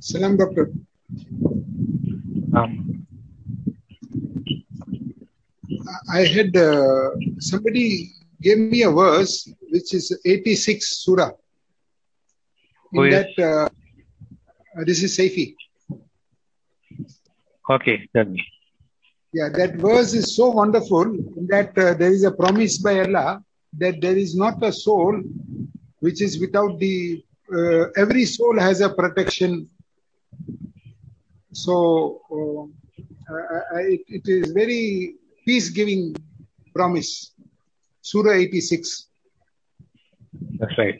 Salam, doctor. Um, I had uh, somebody gave me a verse which is 86 surah. In is- that, uh, uh, this is Saifi. okay, tell me. Yeah, that verse is so wonderful in that uh, there is a promise by Allah that there is not a soul which is without the, uh, every soul has a protection. So uh, I- I- it, it is very peace giving promise. Surah 86. That's right.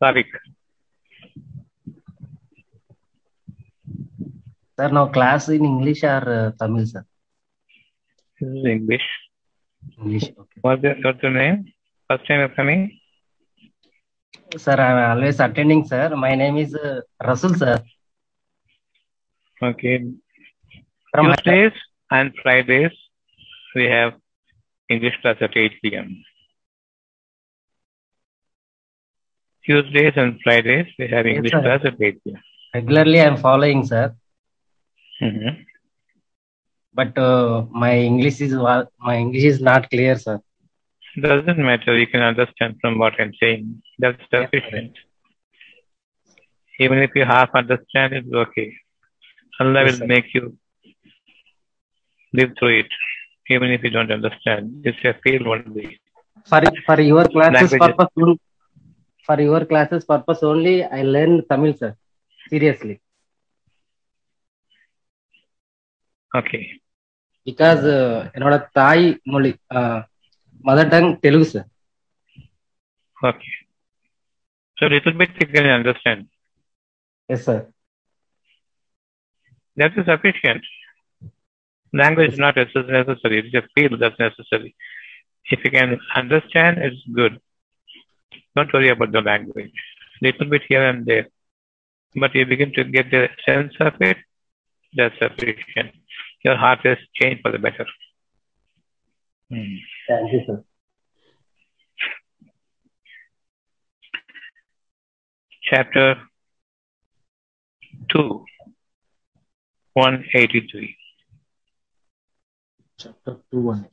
Tariq, Sir, now class in English or uh, Tamil, sir? This is English. English, okay. What's your, what's your name? First time you're coming? Sir, I'm always attending, sir. My name is uh, Rasul, sir. Okay. From Tuesdays and Fridays, we have English class at 8 p.m. Tuesdays and Fridays, we have English sir. class at 8 p.m. regularly I'm following, sir. Mhm. But uh, my English is my English is not clear, sir. Doesn't matter. You can understand from what I'm saying. That's sufficient. Even if you half understand, it's okay. Allah Yes, will sir. make you live through it, even if you don't understand. It's a field only. For for your classes Languages. purpose, on- for your classes purpose only, I learn Tamil, sir. Seriously, Okay. because uh, என்னோட தாய் மொழி mother tongue Telugu sir Okay. So little bit you can understand. Yes sir That is sufficient. Language is not necess- necessary. It is a field that's necessary. If you can understand, it's good. Don't worry about the language. Little bit here and there. But you begin to get the sense of it, that's sufficient. your heart has changed for the better. Hmm. Thank you, sir. Chapter 2, 183. Chapter 2, 183.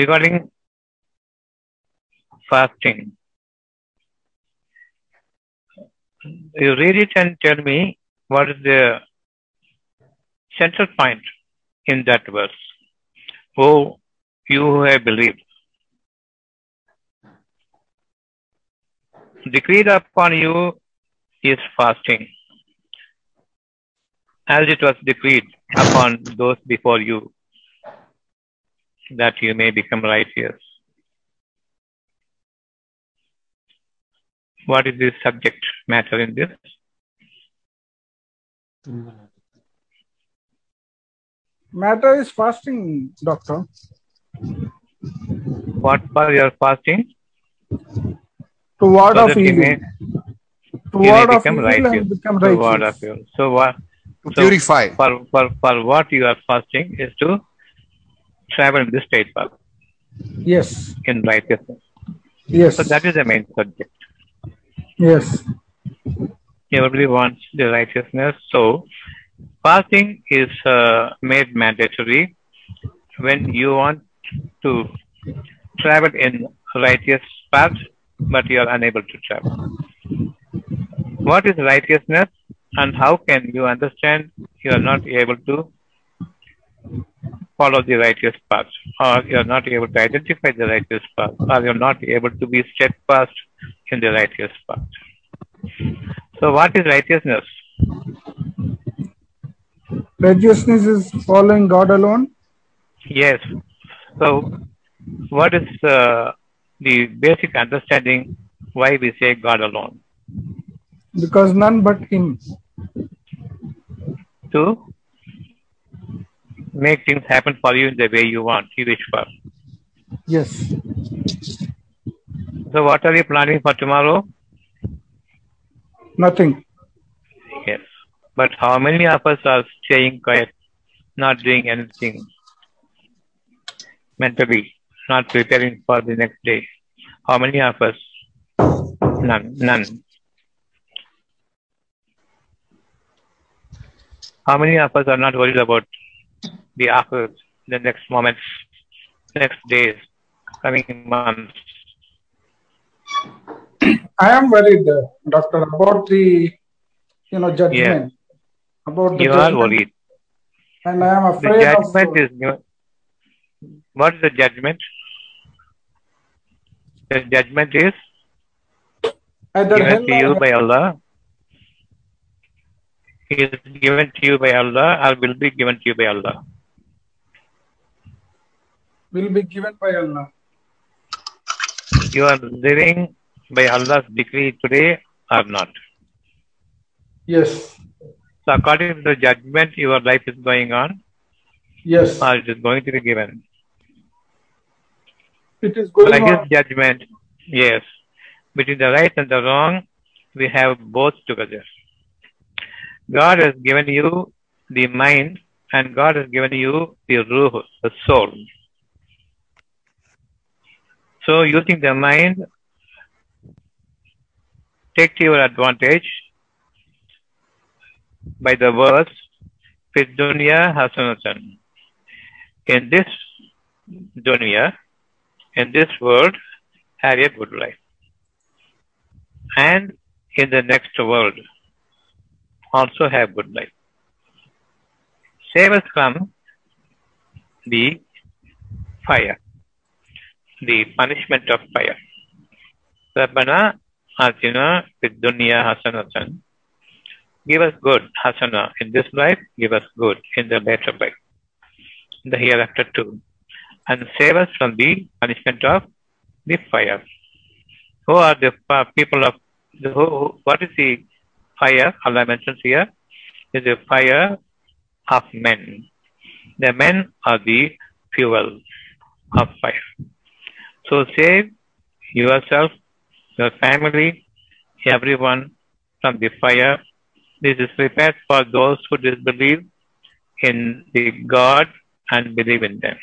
Regarding fasting, you read it and tell me what is the central point in that verse. Oh, you who have believed. Decreed upon you is fasting, as it was decreed upon those before you that you may become righteous. What is the subject matter in this? Matter is fasting, doctor. What for your fasting? To ward So off you evil. may, To you ward off become evil righteous. and become To ward off righteous. evil. So what? To So- purify. For, for, for what you are fasting is to travel in this state path Yes. in righteousness. Yes. So that is the main subject. Yes. Everybody wants the righteousness. So fasting is uh, made mandatory when you want to travel in righteous path, but you are unable to travel. What is righteousness and how can you understand you are not able to follow the righteous path or you are not able to identify the righteous path or you are not able to be steadfast in the righteous path. So what is righteousness? Righteousness is following God alone. Yes. So what is uh, the basic understanding why we say God alone? Because none but Him. To make things happen for you in the way you want, you wish for. Yes. So what are you planning for tomorrow? Nothing. Yes. But how many of us are staying quiet, not doing anything mentally, not preparing for the next day? How many of us? None. None. How many of us are not worried about the after, the next moments, next days, coming months? I am worried, uh, doctor, about the you know judgment. About the You are judgment, worried. and I am afraid. The judgment of. is given. What is the judgment? The judgment is Either given to you by Allah. Is given to you by Allah or will be given to you by Allah. Will be given by Allah. You are living by Allah's decree today or not. Yes, So according to the judgment, your life is going on yes. or it is going to be given. It is going His on. judgment, yes. Between the right and the wrong, we have both together. God has given you the mind and God has given you the ruh, the soul. So using the mind, take your advantage by the verse, Fid dunya hasanatan. In this dunya, in this world, have a good life. And in the next world, also have good life. Save us from the fire, the punishment of fire. Rabbana atina fid dunya hasanatan. Give us good hasana in this life, give us good in the later life, in the hereafter too. And save us from the punishment of the fire. Who are the people of the who- what is the fire? Allah mentions here is the fire of men. The men are the fuel of fire. So save yourself, your family, everyone from the fire. This is prepared for those who disbelieve in the God and believe in them.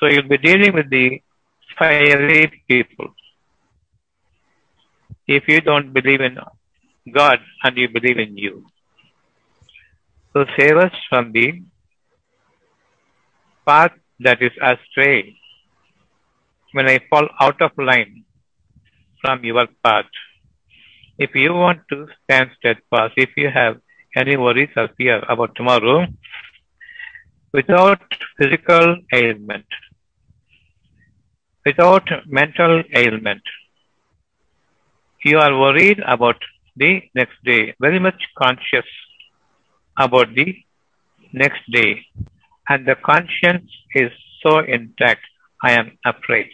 So you'll be dealing with the fiery people. If you don't believe in God and you believe in you. So save us from the path that is astray. When I fall out of line from your path, if you want to stand steadfast, if you have any worries or fear about tomorrow, without physical ailment, without mental ailment, you are worried about the next day, very much conscious about the next day, and the conscience is so intact, I am afraid.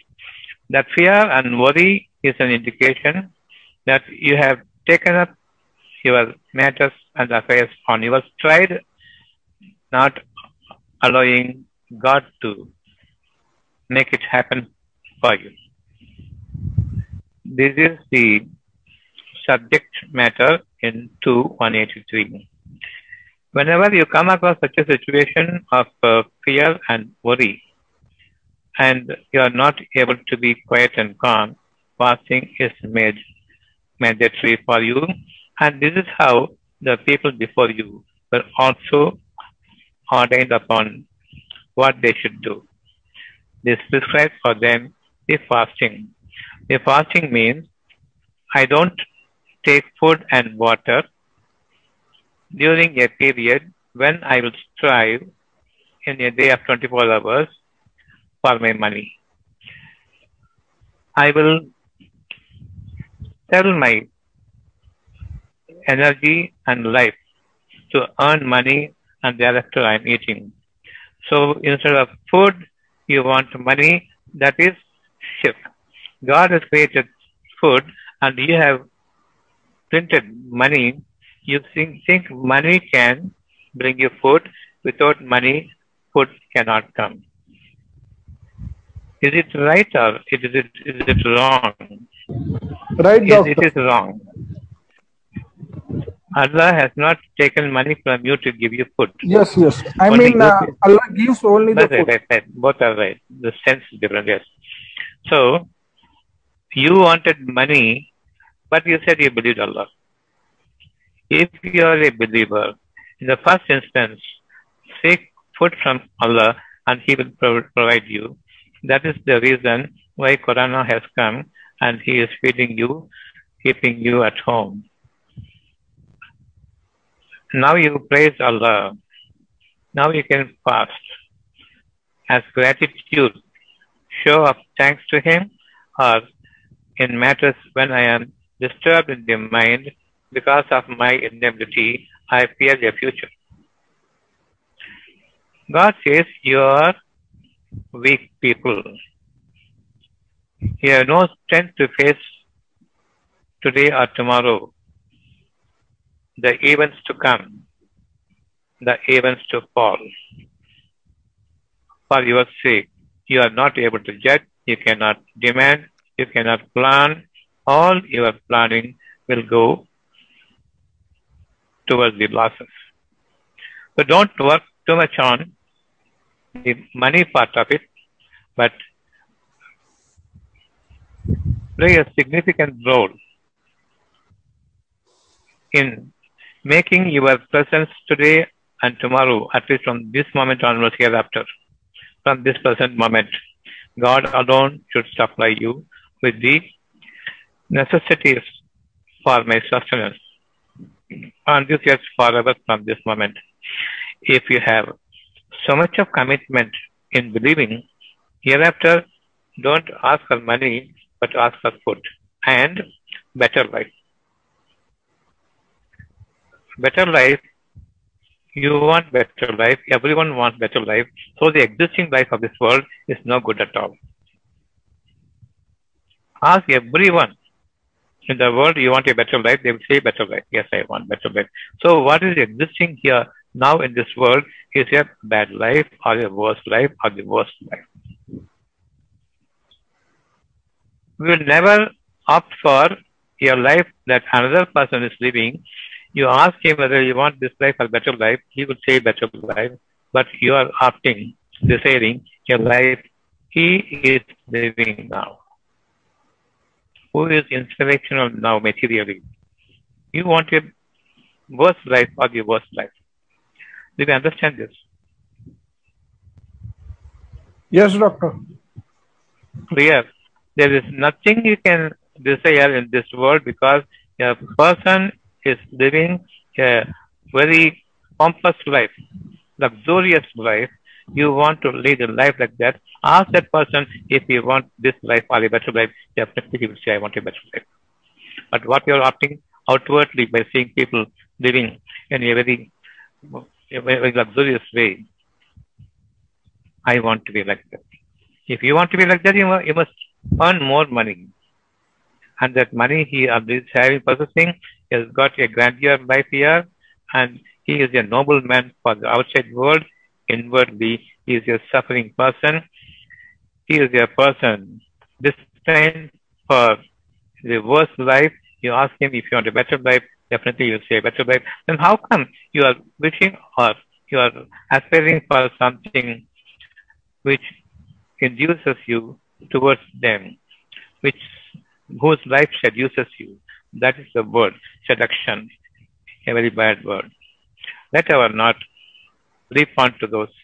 That fear and worry is an indication that you have taken up your matters and affairs on your stride, not allowing God to make it happen for you. This is the subject matter in 2183. Whenever you come across such a situation of uh, fear and worry, and you are not able to be quiet and calm, fasting is made mandatory for you. And this is how the people before you were also ordained upon what they should do. This prescribes for them the fasting. The fasting means I don't take food and water during a period when I will strive in a day of 24 hours for my money. I will sell my energy and life to earn money and thereafter I am eating. So instead of food, you want money, that is shift. God has created food and you have printed money. You think, think money can bring you food. Without money, food cannot come. Is it right or is it, is it wrong? Right, Yes, doctor. it is wrong. Allah has not taken money from you to give you food. Yes, yes. I Only mean, uh, Allah gives only the food. right, right. Both are right. The sense is different, yes. So, you wanted money, but you said you believed Allah. If you are a believer, in the first instance, seek food from Allah and He will provide you. That is the reason why Corona has come and He is feeding you, keeping you at home. Now you praise Allah. Now you can fast as gratitude, show of thanks to Him, or in matters when I am disturbed in the mind because of my inability, I fear the future. God says, You are weak people. You have no strength to face today or tomorrow the events to come, the events to fall. For your sake, you are not able to judge, you cannot demand, you cannot plan. All your planning will go towards the losses. So don't work too much on the money part of it, but play a significant role in making your presence today and tomorrow, at least from this moment onwards hereafter, from this present moment, God alone should supply you with the necessities for my sustenance. And this is forever from this moment. If you have so much of commitment in believing, hereafter don't ask for money, but ask for food and better life. Better life, you want better life, everyone wants better life, so the existing life of this world is no good at all. Ask everyone in the world you want a better life, they will say better life. Yes, I want better life. So what is existing here now in this world is a bad life or a worse life or the worst life. We will never opt for a life that another person is living. You ask him whether you want this life or better life, he will say better life, but you are opting, deciding a life he is living now. Who is inspirational now materially? You want a worse life or the worst life. Do you understand this? Yes, doctor. Clear. There is nothing you can desire in this world because a person is living a very pompous life, luxurious life. You want to lead a life like that. Ask that person if you want this life or a better life. Definitely he will say, I want a better life. But what you are opting outwardly by seeing people living in a very, a very luxurious way, I want to be like that. If you want to be like that, you must, earn more money. And that money he is having possessing, has got a grandeur life here, and he is a noble man for the outside world. Inwardly, he is a suffering person. He is a person destined for the worst life. You ask him if you want a better life, definitely you will say a better life. Then how come you are wishing or you are aspiring for something which induces you towards them, which whose life seduces you. That is the word, seduction, a very bad word. Let our not leap to those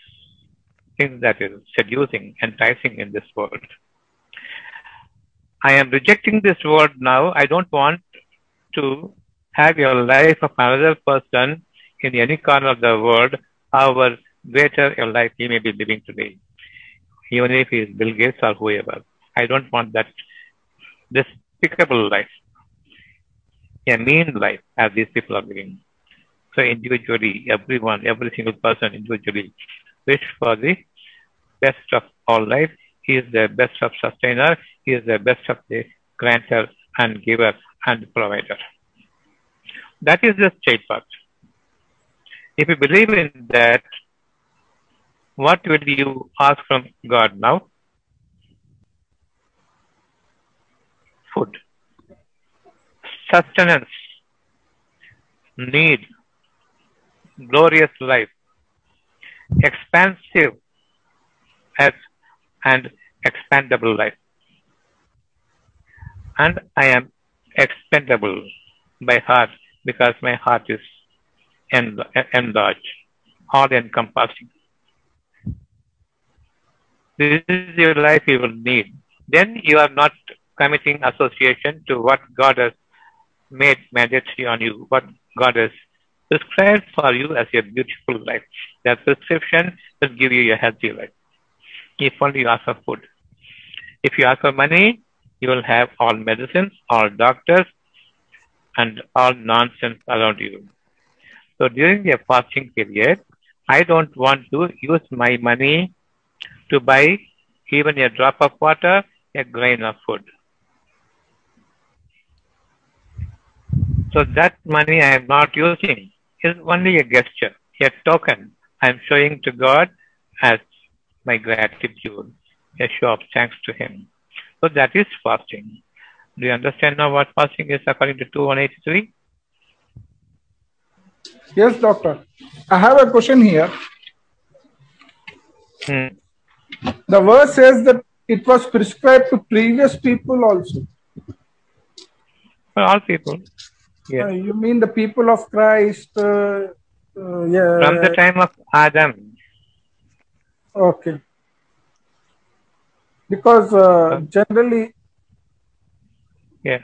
things that is seducing, enticing in this world. I am rejecting this word now. I don't want to have your life of another person in any corner of the world, however greater your life he may be living today even if he is Bill Gates or whoever. I don't want that despicable life, a mean life as these people are living. So individually, everyone, every single person individually wish for the best of all life. He is the best of sustainer. He is the best of the granter and giver and provider. That is the straight path. If you believe in that, what will you ask from God now? Food. Sustenance. need glorious life, expansive as and expandable life. And I am expendable by heart because my heart is en- enlarged, all encompassing. This is your life you will need. Then you are not committing association to what God has made mandatory on you, what God has prescribed for you as your beautiful life. That prescription will give you a healthy life. If only you ask for food. If you ask for money, you will have all medicines, all doctors, and all nonsense around you. So during the fasting period, I don't want to use my money to buy even a drop of water, a grain of food. So that money I am not using is only a gesture, a token I am showing to God as my gratitude, a show of thanks to Him. So that is fasting. Do you understand now what fasting is according to 2183? Yes, doctor. I have a question here. Hmm. The verse says that it was prescribed to previous people also. For all people. Uh, you mean the people of Christ? Uh, uh, yeah. From the time of Adam. Okay. Because uh, generally Yeah.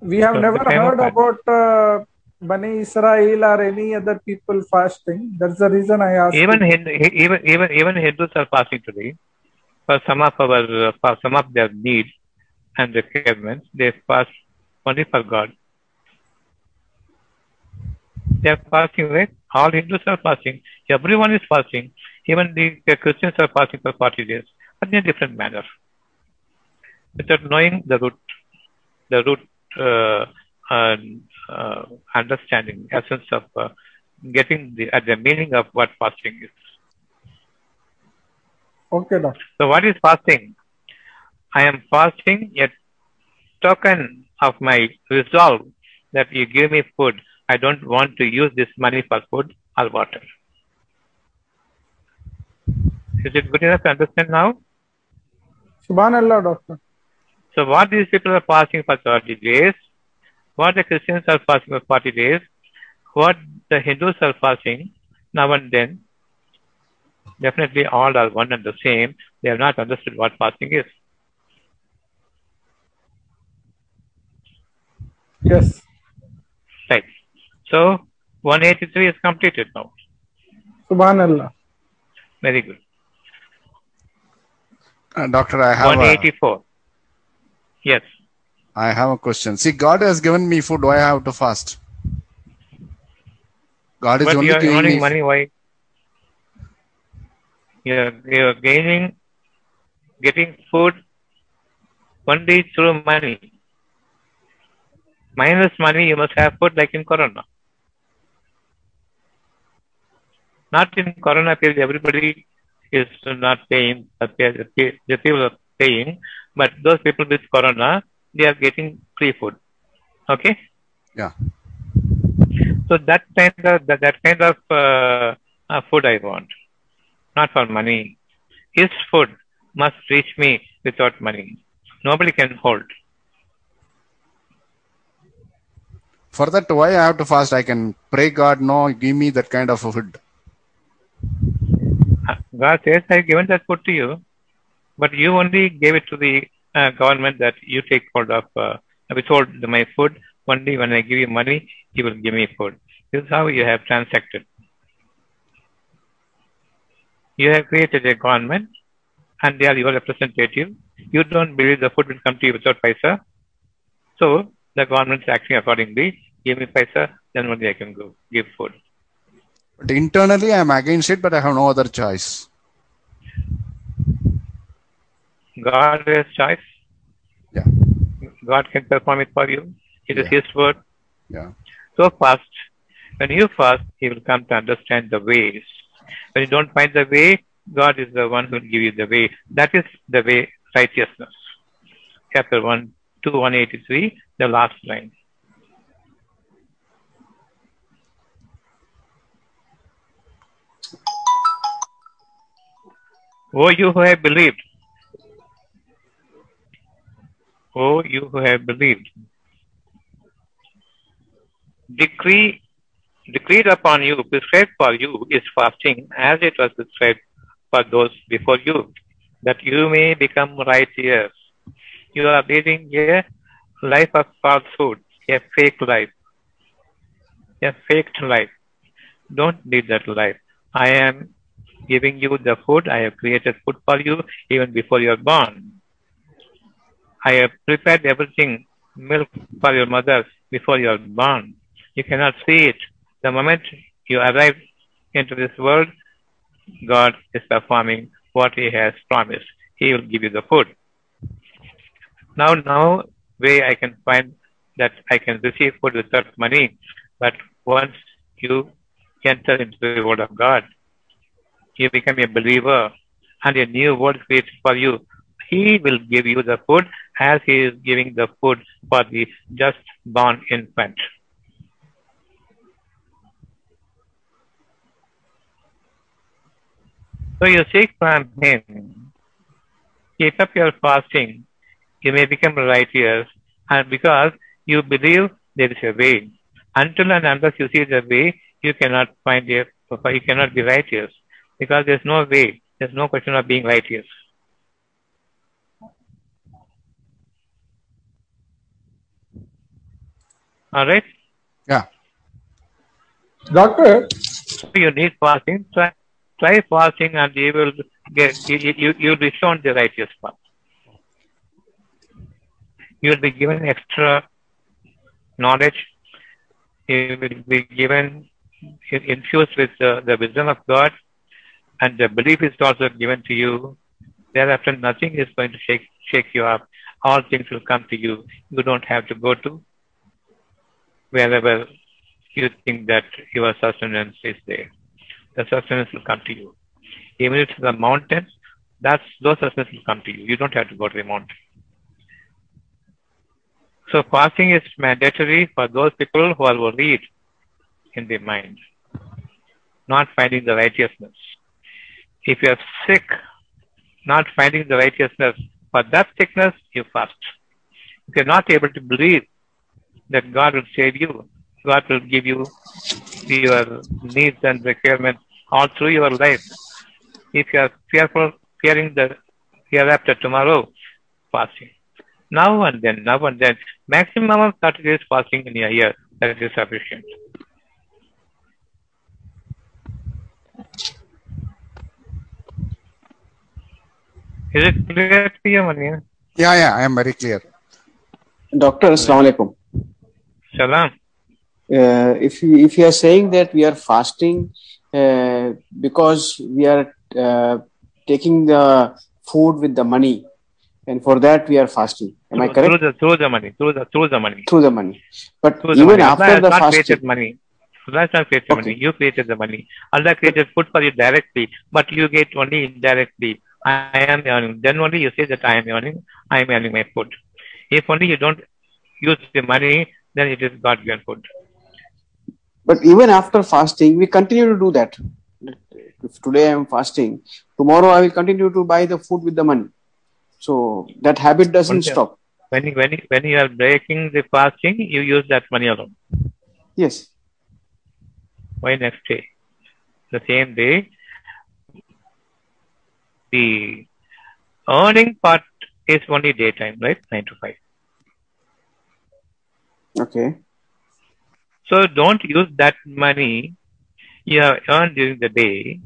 we have From never heard about uh, Bani Israel or any other people fasting. That's the reason I asked. Even. Hindu, even even even Hindus are fasting today. For some of our for some of their needs and requirements, they fast only for God. They are fasting, right? All Hindus are fasting. Everyone is fasting. Even the, Christians are fasting for 40 days, but in a different manner. Without knowing the root, the root uh, uh, uh, understanding, essence of uh, getting the, at the meaning of what fasting is. Okay, doctor. So, what is fasting? I am fasting a token of my resolve that you give me food. I don't want to use this money for food or water. Is it good enough to understand now? Subhanallah, doctor. So, what these people are fasting for 30 days, what the Christians are fasting for 40 days, what the Hindus are fasting now and then, definitely all are one and the same. They have not understood what fasting is. Yes. Right. So 183 is completed now. Subhanallah. Very good. Uh, doctor, I have a, 184. Yes. I have a question. See, God has given me food. Why I have to fast? God is But only you are giving earning me. money. Why? You are, you are gaining, getting food only through money. Minus money, you must have food like in Corona. Not in Corona period, everybody is not paying, pay- pay- the people are paying, but those people with Corona, they are getting free food. Okay? Yeah. So that kind of that, that kind of uh, uh, food I want, not for money. His food must reach me without money. Nobody can hold. For that, why I have to fast? I can pray God, no, give me that kind of food. Uh, God says, I have given that food to you, but you only gave it to the uh, government that you take hold of, uh, withhold the- my food. Only when I give you money, you will give me food. This is how you have transacted. You have created a government and they are your representative. You don't believe the food will come to you without paisa. So the government is acting accordingly. Give me paisa, then only I can go give food. But internally, I am against it, but I have no other choice. God has choice. Yeah. God can perform it for you. It is Yeah. His word. Yeah. So fast. When you fast, you will come to understand the ways. When you don't find the way, God is the one who will give you the way. That is the way righteousness. Chapter 1, 2, 183, the last line. O you who have believed. O you who have believed. Decree decreed upon you, prescribed for you is fasting as it was prescribed for those before you, that you may become righteous. You are leading a life of falsehood, a fake life, a faked life. Don't lead that life. I am giving you the food. I have created food for you even before you are born. I have prepared everything, milk for your mother before you are born. You cannot see it. The moment you arrive into this world, God is performing what He has promised. He will give you the food. Now, no way I can find that I can receive food without money. But once you enter into the Word of God, you become a believer and a new world created for you. He will give you the food as He is giving the food for the just born infant. So you seek from Him. Keep up your fasting. You may become righteous, and because you believe there is a way. Until and unless you see the way, you cannot find a, you cannot be righteous because there's no way. There's no question of being righteous. All right. Yeah. Doctor, you need fasting. Try, try fasting, and you will get you you you'll be shown the righteous path. You will be given extra knowledge. You will be given infused with the, the wisdom of God, and the belief is also given to you. Thereafter, nothing is going to shake shake you up. All things will come to you. You don't have to go to wherever you think that your sustenance is there. The sustenance will come to you. Even if it's the mountains, that's those sustenance will come to you. You don't have to go to the mountain. So fasting is mandatory for those people who are worried in their mind, not finding the righteousness. If you are sick, not finding the righteousness, for that sickness you fast. If you're not able to believe that God will save you, God will give you your needs and requirements all through your life. If you are fearful, fearing the hereafter tomorrow, fasting. Now and then, now and then, maximum of 30 days fasting in a year, that is sufficient. Is it clear to you, Mani? Yeah, yeah, I am very clear. Doctor, Assalamu alaikum. Salam. Uh, if you if you are saying that we are fasting uh, because we are uh, taking the food with the money, and for that we are fasting. Am I correct? Through the, through the money, through the, through the money. Through the money, but Through the even money. Allah after has the not fasting, created money. Allah has not created Okay. money. You created the money. Allah created food for you directly, but you get only indirectly. I am earning. Then only you say that I am earning. I am earning my food. If only you don't use the money, then it is God given food. but even after fasting, we continue to do that. If today I am fasting, tomorrow I will continue to buy the food with the money. So that habit doesn't stop. When when when you are breaking the fasting, you use that money alone. Yes. Why next day? The same day, the earning part is only daytime, right? Nine to five. Okay. So don't use that money you have earned during the day,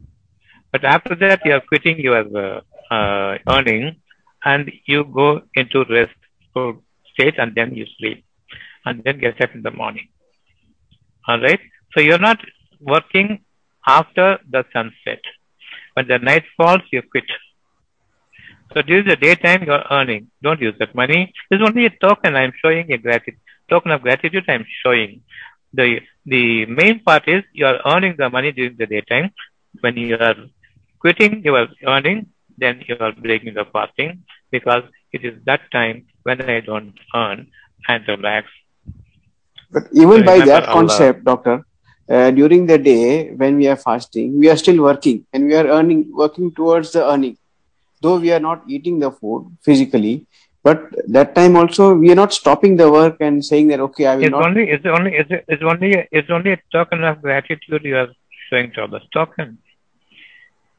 but after that you are quitting your uh, uh, earning and you go into rest restful state and then you sleep and then get up in the morning. All right. So you're not working after the sunset. When the night falls, you quit. So during the daytime, you're earning. Don't use that money. It's only a token. I'm showing a gratitude token of gratitude. I'm showing the the main part is you are earning the money during the daytime. When you are quitting your earning, then you are breaking the fasting because it is that time when I don't earn and relax. But even So by that Allah. concept, doctor, uh, during the day when we are fasting, we are still working and we are earning, working towards the earning. though we are not eating the food physically, but that time also we are not stopping the work and saying that okay, I will It's not. only it's only it's, it's only it's only a token of gratitude you are showing to others. Token.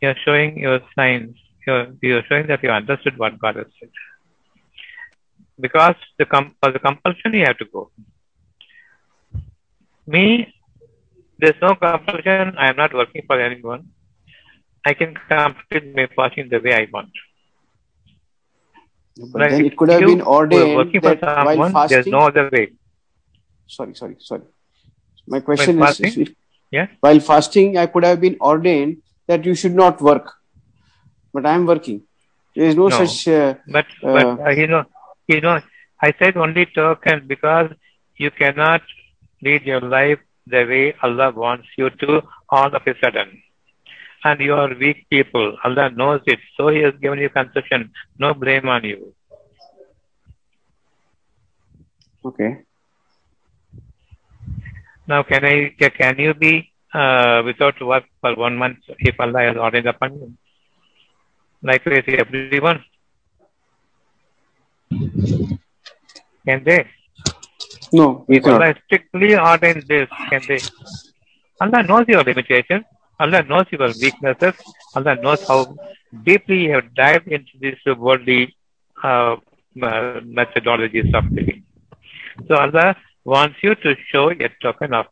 You are showing your signs. You're you're showing that you understood what God has said. Because the com- for the compulsion you have to go. Me, there's no compulsion. I am not working for anyone. I can complete my fasting the way I want. But then it could have been ordained working for that while someone, there's no other way. Sorry, sorry, sorry. My question is, fasting? if- Yeah. while fasting, I could have been ordained that you should not work, but I am working. There is no, No. such. Uh, But Uh, but uh, you know you know I said only token because you cannot lead your life the way Allah wants you to all of a sudden. And you are weak people. Allah knows it. So He has given you concession. No blame on you. okay. Now can I can you be uh, without work for one month if Allah has ordered upon you? Likewise everyone. Can they? No, If. Allah strictly ordained this, can they? Allah knows your limitations. Allah knows your weaknesses. Allah knows how deeply you have dived into these worldly uh, uh, methodologies of living. So Allah wants you to show a token of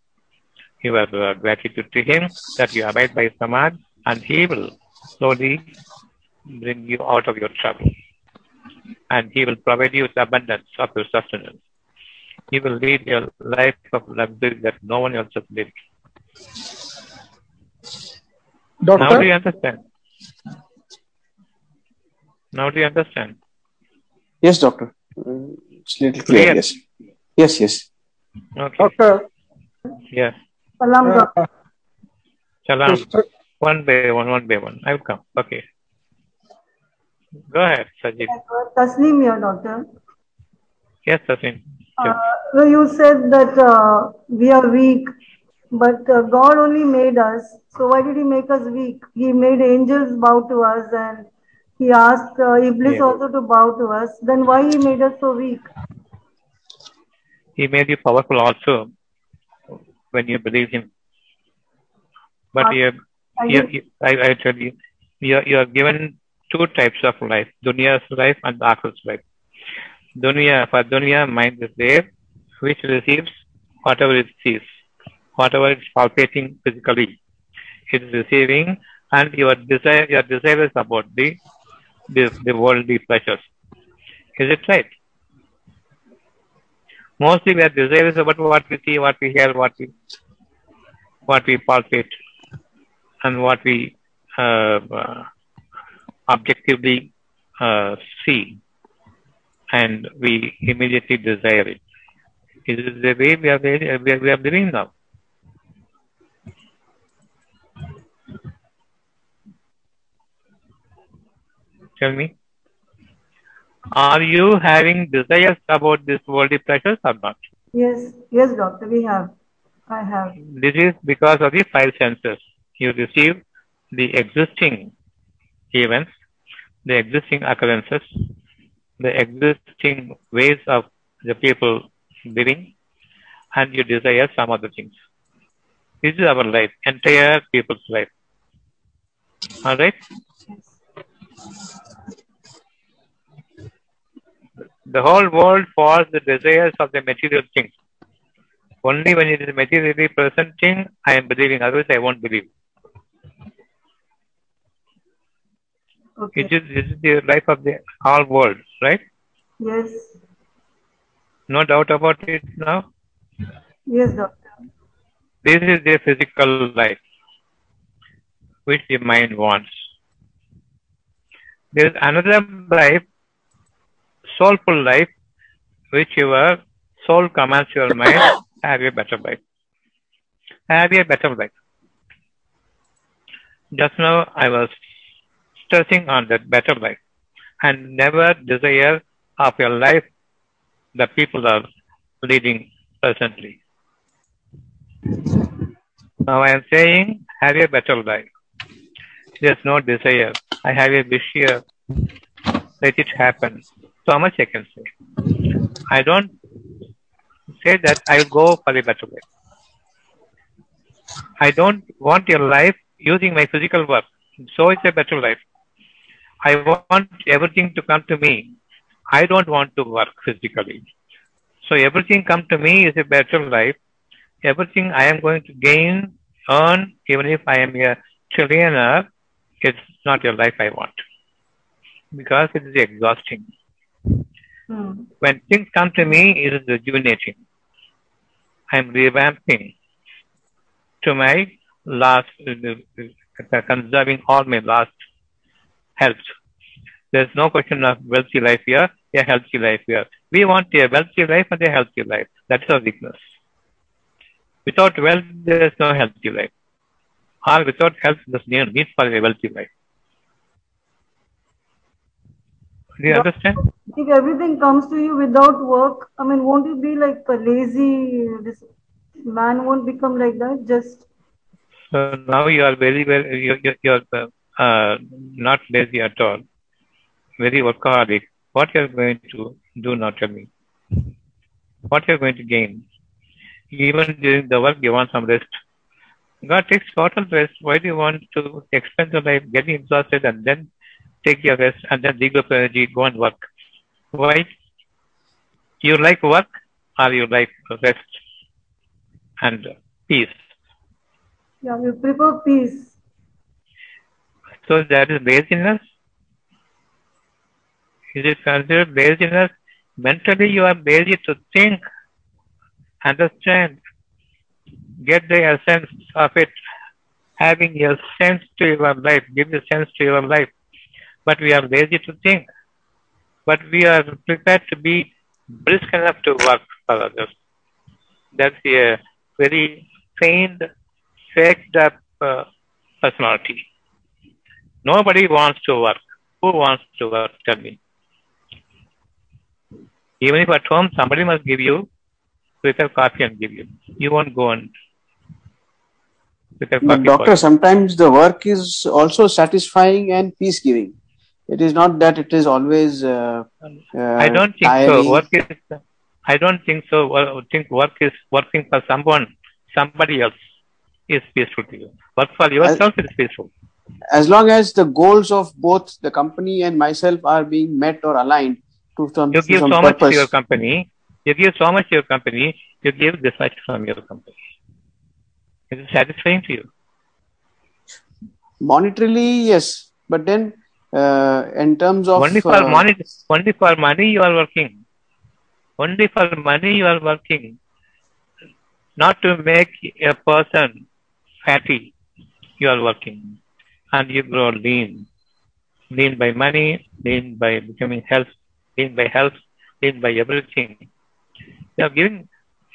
your uh, gratitude to Him that you abide by His command, and He will slowly bring you out of your trouble. And He will provide you with abundance of your sustenance. He will lead your life of luxury that no one else has lived. Now do you understand? Now do you understand? Yes, doctor. It's little clear. Clear. Yes. Yes, yes. Okay. doctor, Yes. Salam, uh, doctor. Salam. One by one, one by one. I will come. Okay. Go ahead, Sajid. Tasneem here, doctor. Yes, Sasin. Uh, you said that uh, we are weak, but uh, God only made us. So why did He make us weak? He made angels bow to us, and He asked uh, Iblis Yeah. also to bow to us. Then why He made us so weak? He made you powerful also when you believe Him. But Uh, you, I you, you, I, I tell you, you are, you are given two types of life, Dunya's life and Akhir's life. Dunya, for Dunya, mind is there, which receives whatever it sees, whatever is palpating physically. It is receiving, and your desire, your desire is about the, the, the worldly pleasures. Is it right? Mostly we are desirous about what we see, what we hear, what we, what we palpate, and what we uh, uh, objectively uh, see, and we immediately desire it. Is this is the way we are, we are, we are living now? Tell me. Are you having desires about this worldly pleasures or not? Yes, yes, doctor. We have. I have. This is because of the five senses. You receive the existing events, the existing occurrences, the existing ways of the people living, and you desire some other things. This is our life, entire people's life. All right? The whole world follows the desires of the material things. Only when it is materially presenting, I am believing. Otherwise, I won't believe. Okay. It is, this is the life of the all world, right? Yes, No doubt about it now. yes, doctor. This is the physical life, which the mind wants. There is another life, soulful life, which your soul commands your mind, have a better life. Have a better life. Just now I was stressing on that better life and never desire of your life the people are leading presently. Now I am saying, have a better life. There's no desire. I have a wish here. let it happen. So much I can say. I don't say that I will go for a better life. I don't want your life using my physical work. So it's a better life. I want everything to come to me. I don't want to work physically. So everything come to me is a better life. Everything I am going to gain, earn, even if I am a trillionaire, it's not a life I want. Because it is exhausting. Hmm. When things come to me, it is rejuvenating. I'm revamping to my last, uh, conserving all my last health. There's no question of wealthy life here, a healthy life here. We want a wealthy life and a healthy life. That's our weakness. Without wealth, there's no healthy life. Or without health, there's no need for a wealthy life. Do you understand? If everything comes to you without work, I mean, won't you be like a lazy? This man won't become like that. Just So now you are very, very, you, you, you are uh, uh, not lazy at all. Very workaholic. What you are going to do now, tell me. What you are going to gain. Even during the work, you want some rest. God takes total rest. Why do you want to expend your life getting exhausted and then take your rest and then dig up energy, go and work? Why? You like work or you like rest and peace? yeah, you prefer peace. So that is laziness. Is it considered laziness? Mentally, you are lazy to think, understand, get the essence of it, having a sense to your life, give the sense to your life. But we are lazy to think. But we are prepared to be brisk enough to work for others. That's a very feigned, faked up uh, personality. Nobody wants to work. Who wants to work? Tell me. Even if at home somebody must give you, prepare coffee and give you. You won't go and prepare coffee. doctor, sometimes the work is also satisfying and peace giving. It is not that it is always. Uh, uh, I don't think tiring. so. Work is. I don't think so. I think work is working for someone, somebody else is peaceful to you. Work for yourself is peaceful. As long as the goals of both the company and myself are being met or aligned to some, You give some so much to your company. You give so much to your company. You give this much from your company. Is it satisfying to you? Monetarily, yes, but then uh, in terms of only for uh, money. Only for money you are working. Only for money you are working. Not to make a person happy You are working, and you grow lean. Lean by money, lean by becoming health, lean by health, lean by everything. You are giving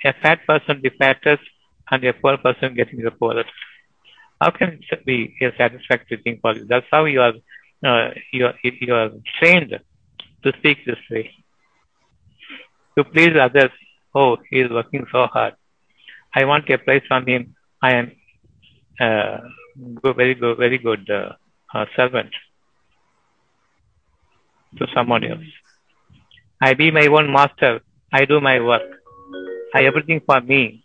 a fat person the fattest and a poor person getting the poorest. How can it be a satisfactory thing for you? That's how you are uh, you are you are trained to speak this way. To please others. Oh, he is working so hard. I want a praise from him. I am uh, go, very good, very good uh, uh, servant to someone else. I be my own master. I do my work. I everything for me.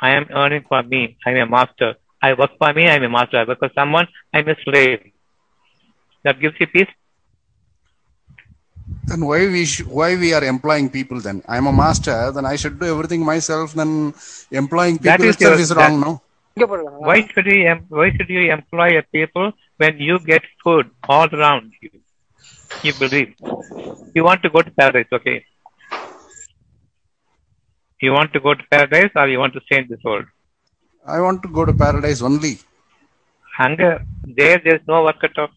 I am earning for me. I am a master. I work for me. I am a master. I work for someone. I am a slave. That gives you peace. Then why we sh- why we are employing people then? I'm a master, then I should do everything myself. Then employing people is itself your- is wrong, that- no? Why should you em- why should you employ a people when you get food all around you? You believe. You want to go to paradise, okay? You want to go to paradise or you want to stay in this world? I want to go to paradise only. Hunger. There, there's no work at all.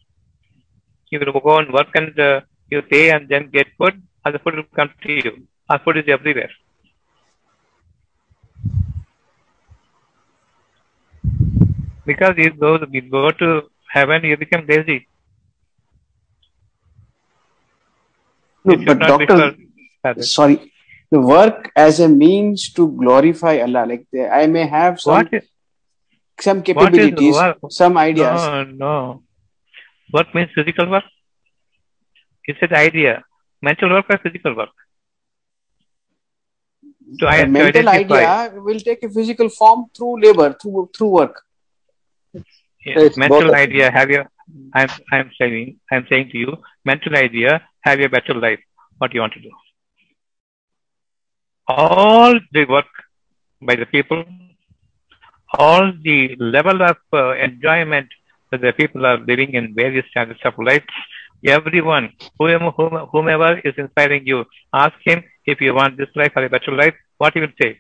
You will go and work and uh, you pay and then get food, or the food will come to you. Our food is everywhere. Because you go, you go to heaven, you become lazy. No, but doctor, sorry, the work as a means to glorify Allah. Like the, I may have some What is, some capabilities, some ideas. No, no. Work means physical work. Is it idea? Mental work or physical work? To, to mental identify. idea will take a physical form through labor, through through work. Yes, It's mental idea have your I'm I'm saying I'm saying to you, mental idea have a better life. What you want to do? All the work by the people, all the level of uh, enjoyment that the people are living in various standards of life. Everyone, whomever, whomever is inspiring you, ask him if you want this life or a better life. What he will say.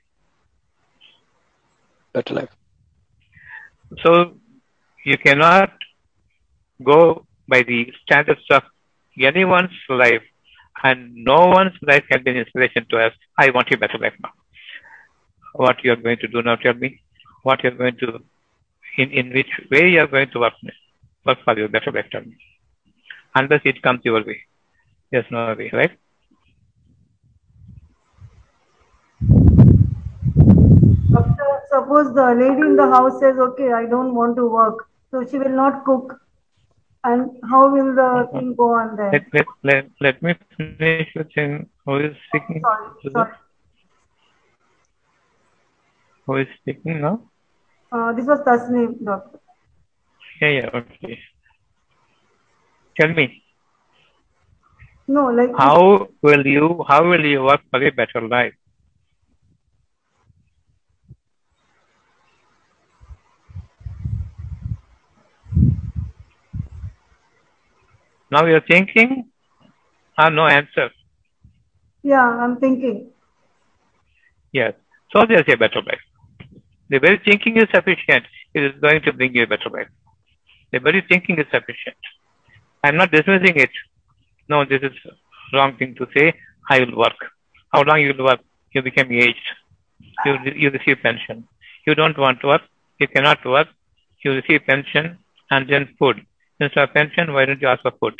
Better life. So you cannot go by the standards of anyone's life, and no one's life can be an inspiration to us. I want a better life now. What you are going to do now? Tell me. What you are going to, in in which way you are going to work work for your better life? Tell me. Unless it comes your way, there's no way, right? Suppose the lady in the house says, okay, I don't want to work, so she will not cook. And how will the thing go on there? Let let let, let me finish with him. Who is speaking? Sorry, sorry. Who is speaking now? Uh, this was Tasneem, doctor. Yeah, yeah, okay. Tell me, No, like how will you how will you work for a better life? Now you're thinking, or no answer? yeah, I'm thinking. Yes. So there's a better life. The very thinking is sufficient. It is going to bring you a better life. The very thinking is sufficient. I'm not dismissing it. No, this is wrong thing to say. I will work. How long you will work? You become aged. You, you receive pension. You don't want to work. You cannot work. You receive pension and then food. Instead of pension, why don't you ask for food?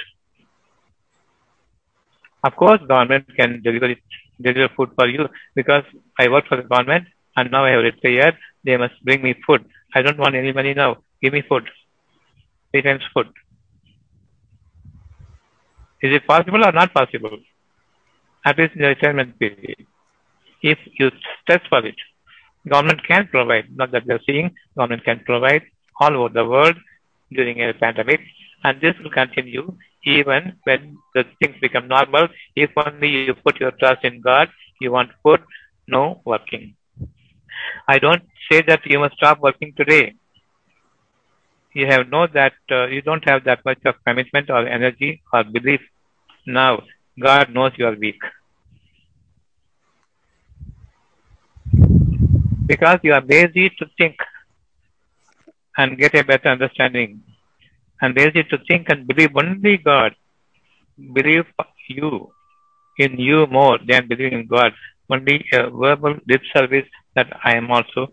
Of course, government can deliver it, deliver food for you because I work for the government and now I have retired. They must bring me food. I don't want any money now. Give me food. Three times food. Is it possible or not possible? At least in the retirement period. If you stress for it, government can provide, not that we are seeing, government can provide all over the world during a pandemic. And this will continue even when the things become normal. If only you put your trust in God, you want food, no working. I don't say that you must stop working today. You have know that uh, you don't have that much of commitment or energy or belief now. God knows you are weak. Because you are lazy to think and get a better understanding and lazy to think and believe only God. Believe you in you more than believing in God. Only a verbal lip service that I am also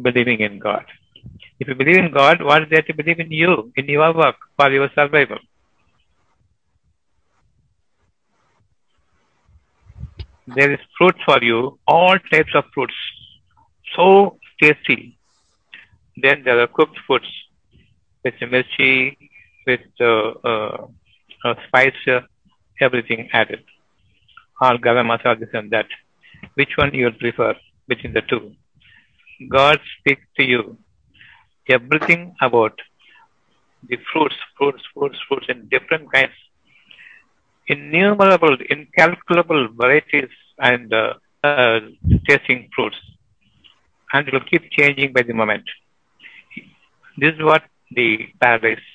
believing in God. If you believe in God, what is there to believe in you, in your work, for your survival? There is fruit for you, all types of fruits, so tasty. Then there are cooked foods with the mirchi, with uh, uh, uh, spice, uh, everything added. All garam masala, this and that. Which one you will prefer between the two? God speaks to you everything about the fruits, fruits, fruits, fruits in different kinds, innumerable, incalculable varieties and uh, uh, tasting fruits. And it will keep changing by the moment. This is what the paradise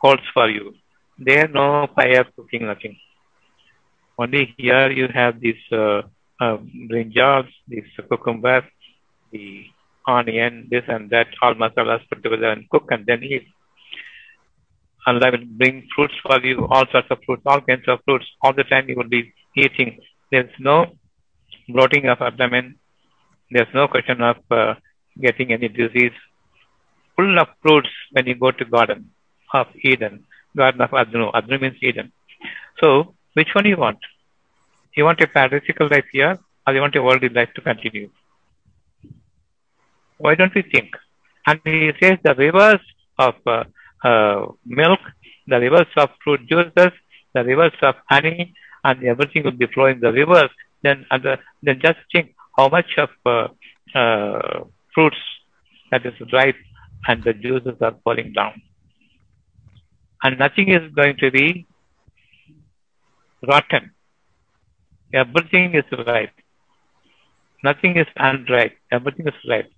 holds for you. There no fire cooking, nothing. Only here you have these uh, uh, brinjals, these cucumber, the onion, this and that, all masalas put together and cook and then eat. And I will bring fruits for you, all sorts of fruits, all kinds of fruits. All the time you will be eating. There's no bloating of abdomen. There's no question of uh, getting any disease. Full of fruits when you go to Garden of Eden, Garden of Adnu. Adnu means Eden. So, which one you want? You want a paradisical life here, or you want a worldly life to continue? Why don't we think? And he says the rivers of uh, uh, milk the rivers of fruit juices, the rivers of honey, and everything will be flowing the rivers, then other, then just think how much of uh, uh, fruits that is ripe and the juices are falling down. And nothing is going to be rotten. Everything is ripe. Nothing is unripe. Everything is ripe.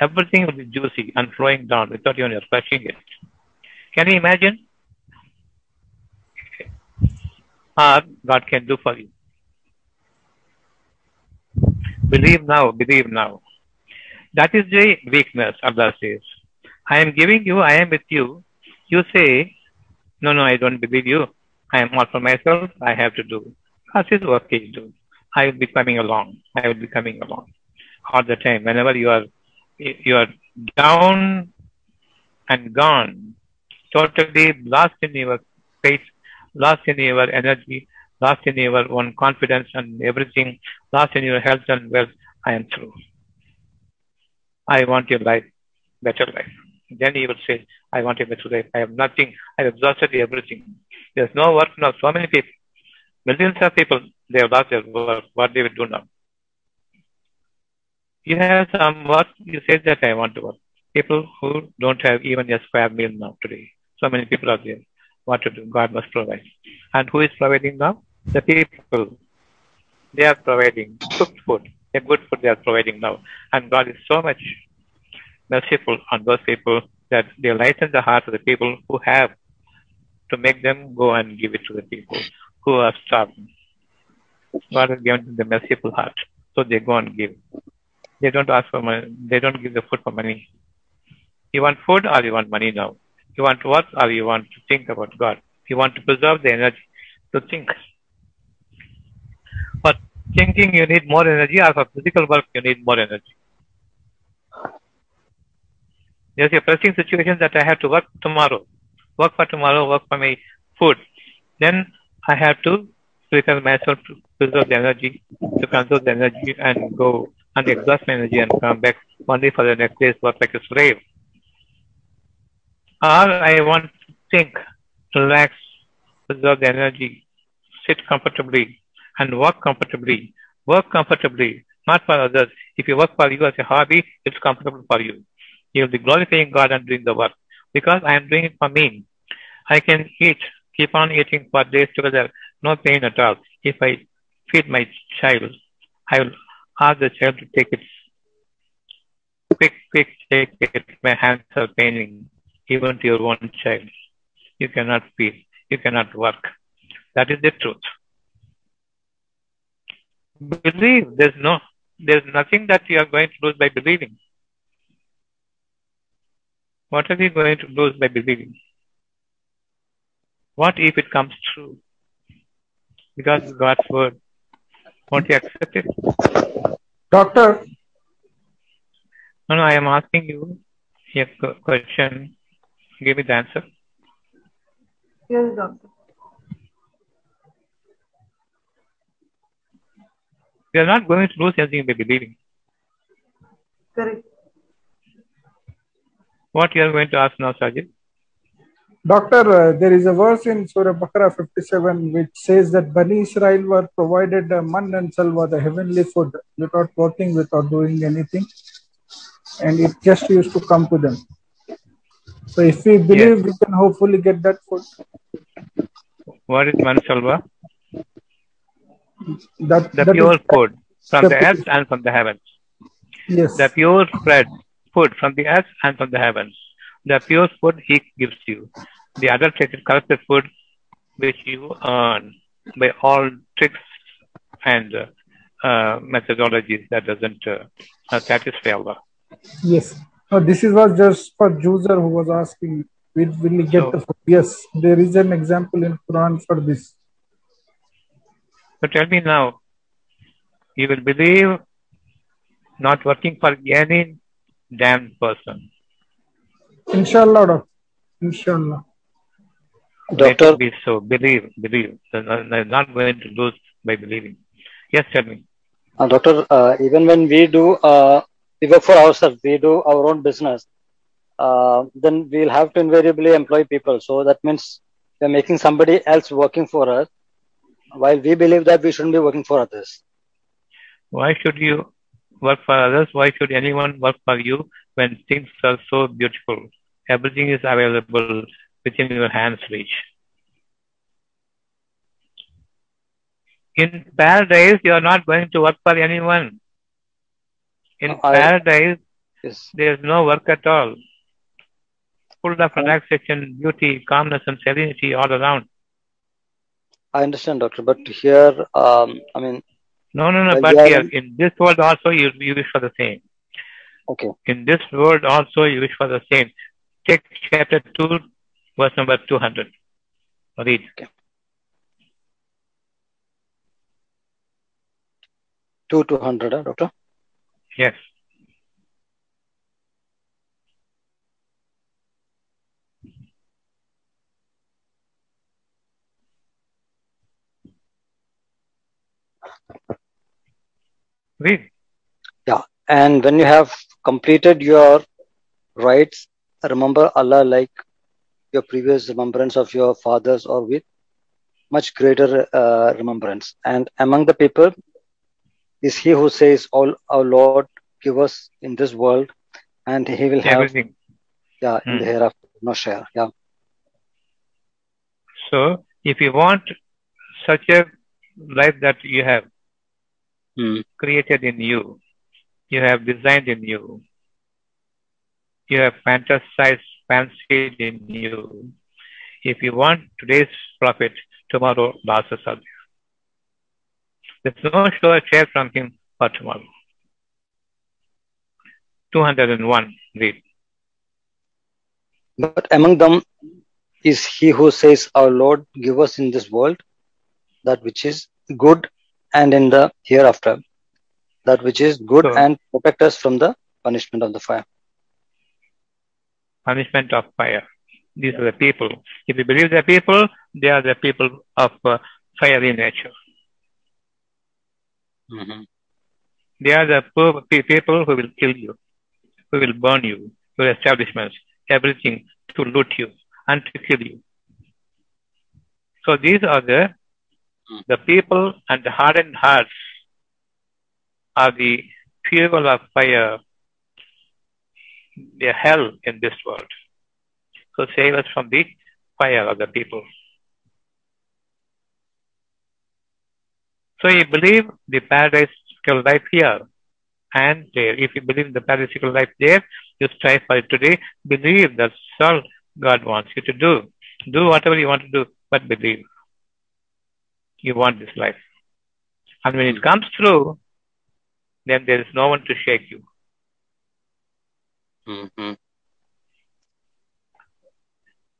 Everything will be juicy and flowing down without even crushing it. Can you imagine? Or God can do for you. Believe now, believe now. That is the weakness, Allah says. I am giving you, I am with you. You say, No, no, I don't believe you. I am all for myself, I have to do. God says, Okay, do. I will be coming along. I will be coming along. All the time. Whenever you are you are down and gone, totally lost in your faith, lost in your energy, lost in your own confidence and everything, lost in your health and wealth, I am through. I want your life, better life. Then he will say, I want a better life. I have nothing. I have exhausted everything. There's no work now. So many people, millions of people, they have lost their work. What they will do now? You have some work, you say that I want to work. People who don't have even a square meal now today. So many people are there. What to do? God must provide. And who is providing now? The people. They are providing cooked food. A good food they are providing now. And God is so much merciful on those people that they lighten the heart of the people who have to make them go and give it to the people who are starving. God has given them the merciful heart. So they go and give. They don't ask for money. They don't give the food for money. You want food or you want money now? You want work or you want to think about God? You want to preserve the energy to think. For thinking, you need more energy, or for physical work, you need more energy. There's a pressing situation that I have to work tomorrow. Work for tomorrow, work for my food. Then I have to prepare myself to preserve the energy, to conserve the energy and go and exhaust my energy and come back only for the next day's work like a slave. Or I want to think, relax, preserve the energy, sit comfortably and work comfortably. Work comfortably, not for others. If you work for you as a hobby, it's comfortable for you. You'll be glorifying God and doing the work. Because I am doing it for me. I can eat, keep on eating for days together, no pain at all. If I feed my child, I will ask the child to take it. Quick, quick, take it. My hands are paining. Even to your own child. You cannot feed. You cannot work. That is the truth. Believe. There's no, there's nothing that you are going to lose by believing. What are we going to lose by believing? What if it comes true? Because it's God's word. Won't you accept it? Doctor, No, no, I am asking you a question. Give me the answer. Yes, doctor. You are not going to lose anything by believing. Correct. What you are going to ask now, Sajid? Doctor, uh, there is a verse in Surah Baqarah 57 which says that Bani Israel were provided uh, man and salwa, the heavenly food, without working, without doing anything, and it just used to come to them. So, if we believe, we can hopefully get that food. What is Mansalva? That, The that pure food from the the earth and from the heavens. yes, The pure bread, food from the earth and from the heavens. The pure food He gives you. The other adulterated, corrupted food which you earn by all tricks and uh, uh, methodologies that doesn't uh, uh, satisfy Allah. yes. No, this is was just for user who was asking, will, will we get So- the food? Yes, there is an example in Quran for this. So tell me now, you will believe not working for any damned person. Inshallah, doctor. Inshallah. Doctor, it be so. Believe, believe. They're not going to lose by believing. Yes, tell me. uh, doctor, uh, even when we do, uh, we work for ourselves, we do our own business, uh, then we'll have to invariably employ people. So that means we are making somebody else working for us, while we believe that we shouldn't be working for others. Why should you work for others? Why should anyone work for you when things are so beautiful? Everything is available within your hands reach. In paradise, you are not going to work for anyone. In I- paradise, Yes. there is no work at all. Full of relaxation, beauty, calmness, and serenity all around. I understand, doctor, but here, um, I mean, No, no, no. But yeah, here, in this world also, you, you wish for the same. okay, In this world also, you wish for the same. Take chapter 2, verse number 200. Read. two to hundred, huh, doctor. Yes. Read. And when you have completed your rites, remember Allah like your previous remembrance of your fathers or with much greater uh, remembrance. And among the people is he who says, All our Lord give us in this world, and he will have Everything. yeah in the Hmm. hereafter no share. Yeah. So, if you want such a life that you have Hmm. created in you, you have designed in you, you have fantasized, fancied in you. If you want today's profit, tomorrow losses are there. There's no sure share from him for tomorrow. 201, read. But among them is he who says, Our Lord, give us in this world that which is good, and in the hereafter that which is good, So- and protect us from the punishment of the fire. punishment of fire. These are the people. If you believe the people, they are the people of uh, fiery nature. They are the people who will kill you, who will burn you, your establishments, everything to loot you and to kill you. So these are the Hmm. the people and the hardened hearts are the fuel of fire, the hell in this world. So save us from the fire of the people. So you believe the paradisical life here and there. If you believe the paradisical life there, you strive for it today. Believe that's all God wants you to do. Do whatever you want to do, but believe. You want this life. And when it comes through, then there is no one to shake you.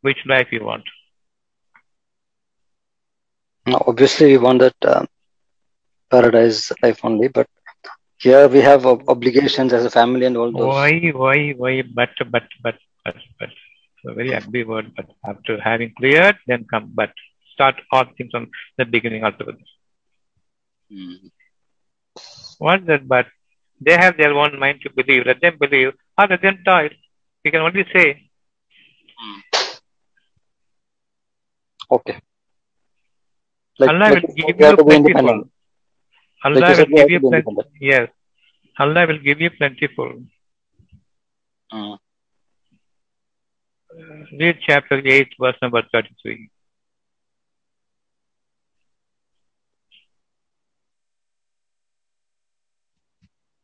Which life you want. Now, obviously, we want that uh, paradise life only, but here we have ob- obligations as a family and all those. Why, why, why, but, but, but, but, but. It's a very ugly word, but after having cleared, then come, but. Start all things from the beginning altogether. What's that but? They have their own mind to believe. Let them believe or let them toil. We can only say, Okay. Like, Allah like will give said, we have you plentiful. Allah you will give you plenty. Yes. Allah will give you plentiful. Mm. Read chapter 8, verse number 33.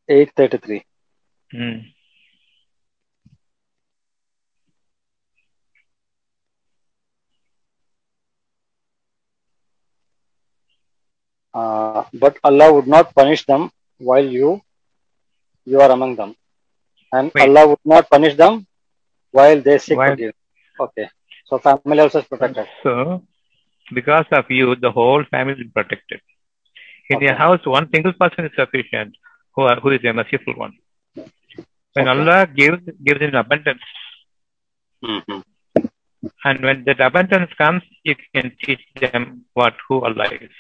Eight thirty-three. Hmm. Uh, but Allah would not punish them while you you are among them, and Wait. Allah would not punish them while they seek While- forgiveness. Okay, so family also is protected. So, because of you, the whole family is protected. In your house, one single person is sufficient, who, are, who is a merciful one. When Okay. Allah gives, gives in abundance, Mhm. and when that abundance comes, you can teach them what who Allah is.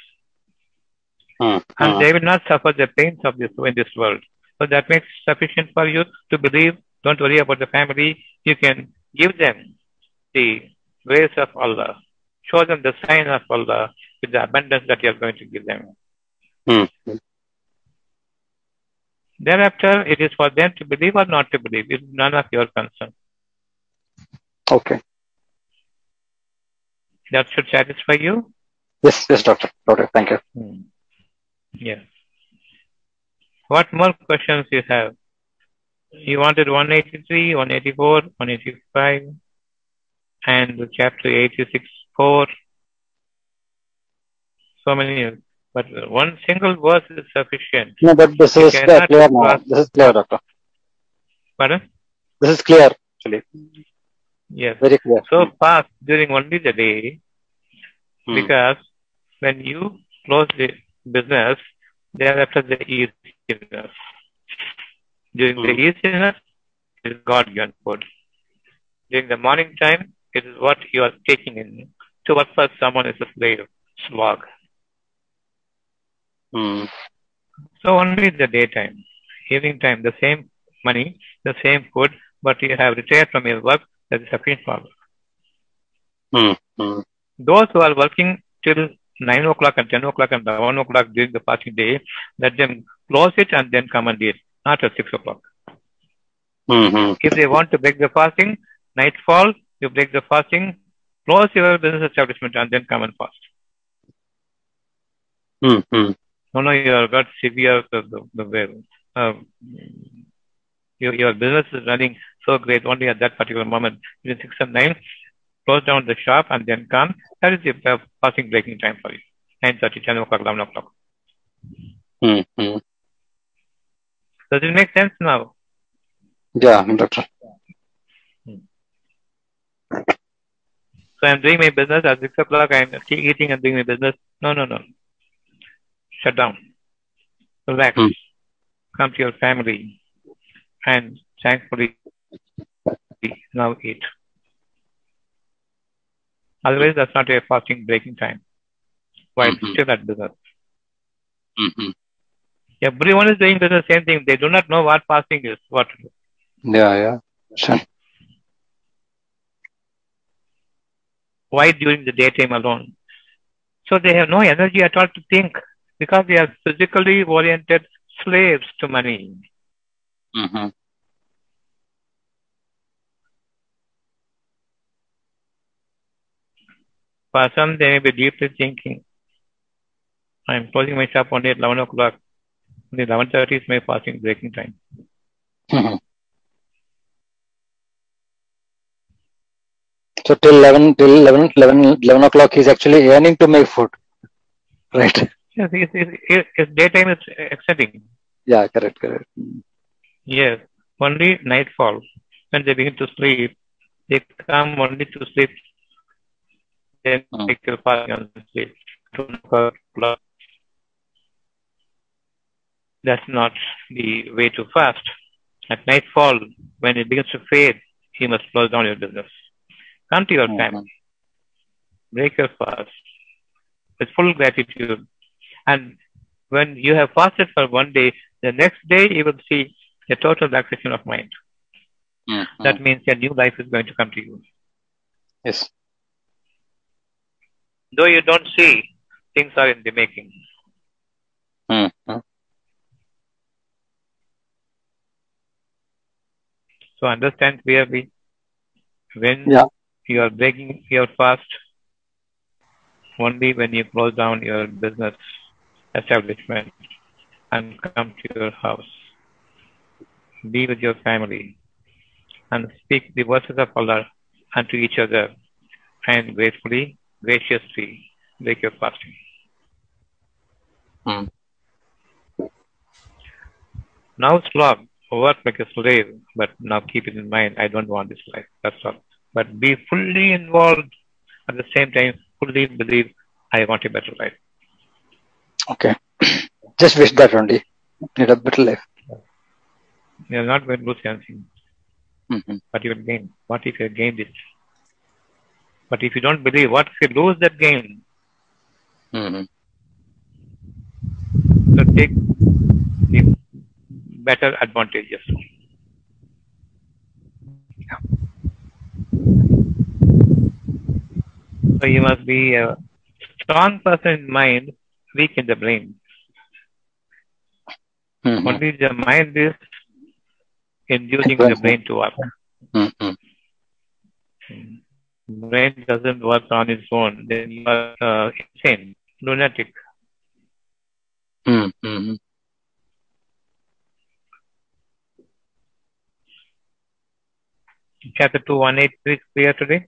Hmm. And they will not suffer the pains of this in this world. So that makes sufficient for you to believe. Don't worry about the family. You can give them the grace of Allah show them the sign of Allah with the abundance that you are going to give them. Mm. Thereafter, it is for them to believe or not to believe. It's none of your concern. Okay. That should satisfy you. Yes, yes, doctor. Doctor, thank you. Hmm. Yes. What more questions you have? You wanted 183, 184, 185, and chapter 86, 4. So many, but one single verse is sufficient. No, but this You is clear now. This is clear, doctor. Pardon? This is clear, actually. Yes. Very clear. So fast during only the day Hmm. because when you close the business, thereafter the easiness. During the Hmm. easiness, it is God given food. During the morning time, it is what you are taking in. To work for someone is a slave, slog. Hmm. So only the daytime. Evening time, the same money, the same food, but you have retired from your work, that is sufficient for you. Hmm. Hmm. Those who are working till 9 o'clock and 10 o'clock and 1 o'clock during the fasting day, let them close it and then come and eat, not at 6 o'clock. Hmm. Hmm. If they want to break the fasting, nightfall, you break the fasting, close your business establishment and then come and fast. Hmm. Hmm. No, no, you have got severe, the, the, uh, your, your business is running so great only at that particular moment. Between 6 and 9, close down the shop and then come. That is the uh, fasting breaking time for you. 9.30, 10 o'clock, 11 o'clock. Hmm. Hmm. Does it make sense now? Yeah, doctor. So I'm doing my business at 6 o'clock, I'm eating and doing my business. No, no, no. Shut down. Relax. Hmm. Come to your family and thankfully now eat. Otherwise, that's not a fasting breaking time. While Mhm. still at business. Hmm. Hmm. Everyone is doing the same thing. They do not know what fasting is. What to do. Yeah, yeah. Sure. Why during the daytime alone? So they have no energy at all to think because they are physically oriented slaves to money. Mm-hmm. For some, they may be deeply thinking, I'm closing my shop only at 11 o'clock. The 11.30 is my fasting breaking time. Mm-hmm. So till 11, till 11, 11, 11 o'clock, he's actually earning to make food. Right. Yes, his, his, his, his daytime is extending. Yeah, correct, correct. Yes, only nightfall. When they begin to sleep, they come only to sleep. Then Hmm. take your fasting on the sleep. That's not the way to fast. At nightfall, when it begins to fade, you must close down your business. Come to your family. Break your fast with full gratitude. And when you have fasted for one day, the next day you will see a total relaxation of mind. Mhm. That means a new life is going to come to you. Yes. Though you don't see, things are in the making. Mm-hmm. So understand clearly when Yeah. you are breaking your fast, only when you close down your business establishment and come to your house, be with your family, and speak the verses of Allah unto each other, and gratefully, graciously break your fasting. Hmm. Now slog, work like a slave, but now keep it in mind, I don't want this life. That's all. But be fully involved at the same time, fully believe I want a better life. Okay. Just wish that only. Need a better life. You're not going to lose anything, Mm-hmm. but you will gain. What if you gain it? But if you don't believe, what if you lose that gain? Mm-hmm. So take the better advantages. So you must be a strong person in mind, weak in the brain. Mhm. Only the mind is inducing the brain to work. Mhm. Brain doesn't work on its own, then you are uh, insane, lunatic. Mhm. Mhm. Chapter 2, 183 clear today?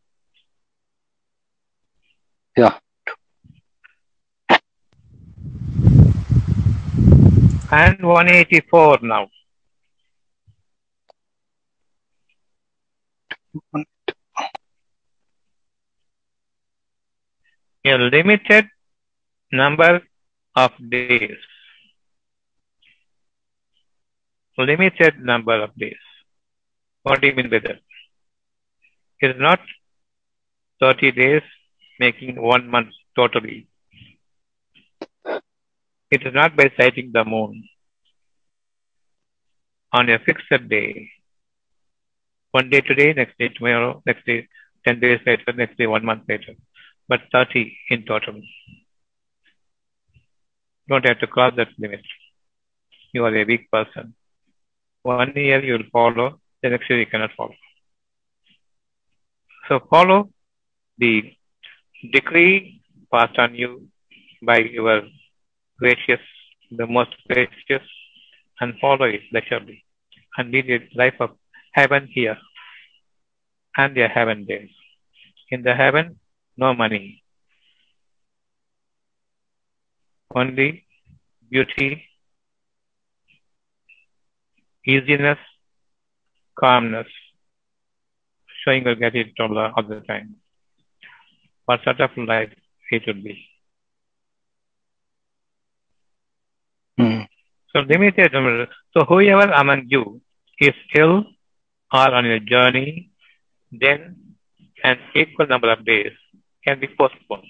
Yeah. And 184 now. A limited number of days. Limited number of days. What do you mean by that? It is not 30 days making one month totally. It is not by sighting the moon on a fixed day. One day today, next day tomorrow, next day 10 days later, next day one month later. But 30 in total. Don't have to cross that limit. You are a weak person. One year you will follow, the next year you cannot follow. So follow the decree passed on you by your gracious, the most gracious, and follow it leisurely, and lead a life of heaven here and the heaven there. In the heaven, no money, only beauty, easiness, calmness, showing your gratitude to Allah all the time. What sort of life it will be? So number. So whoever among you is ill or on a journey, then an equal number of days can be postponed.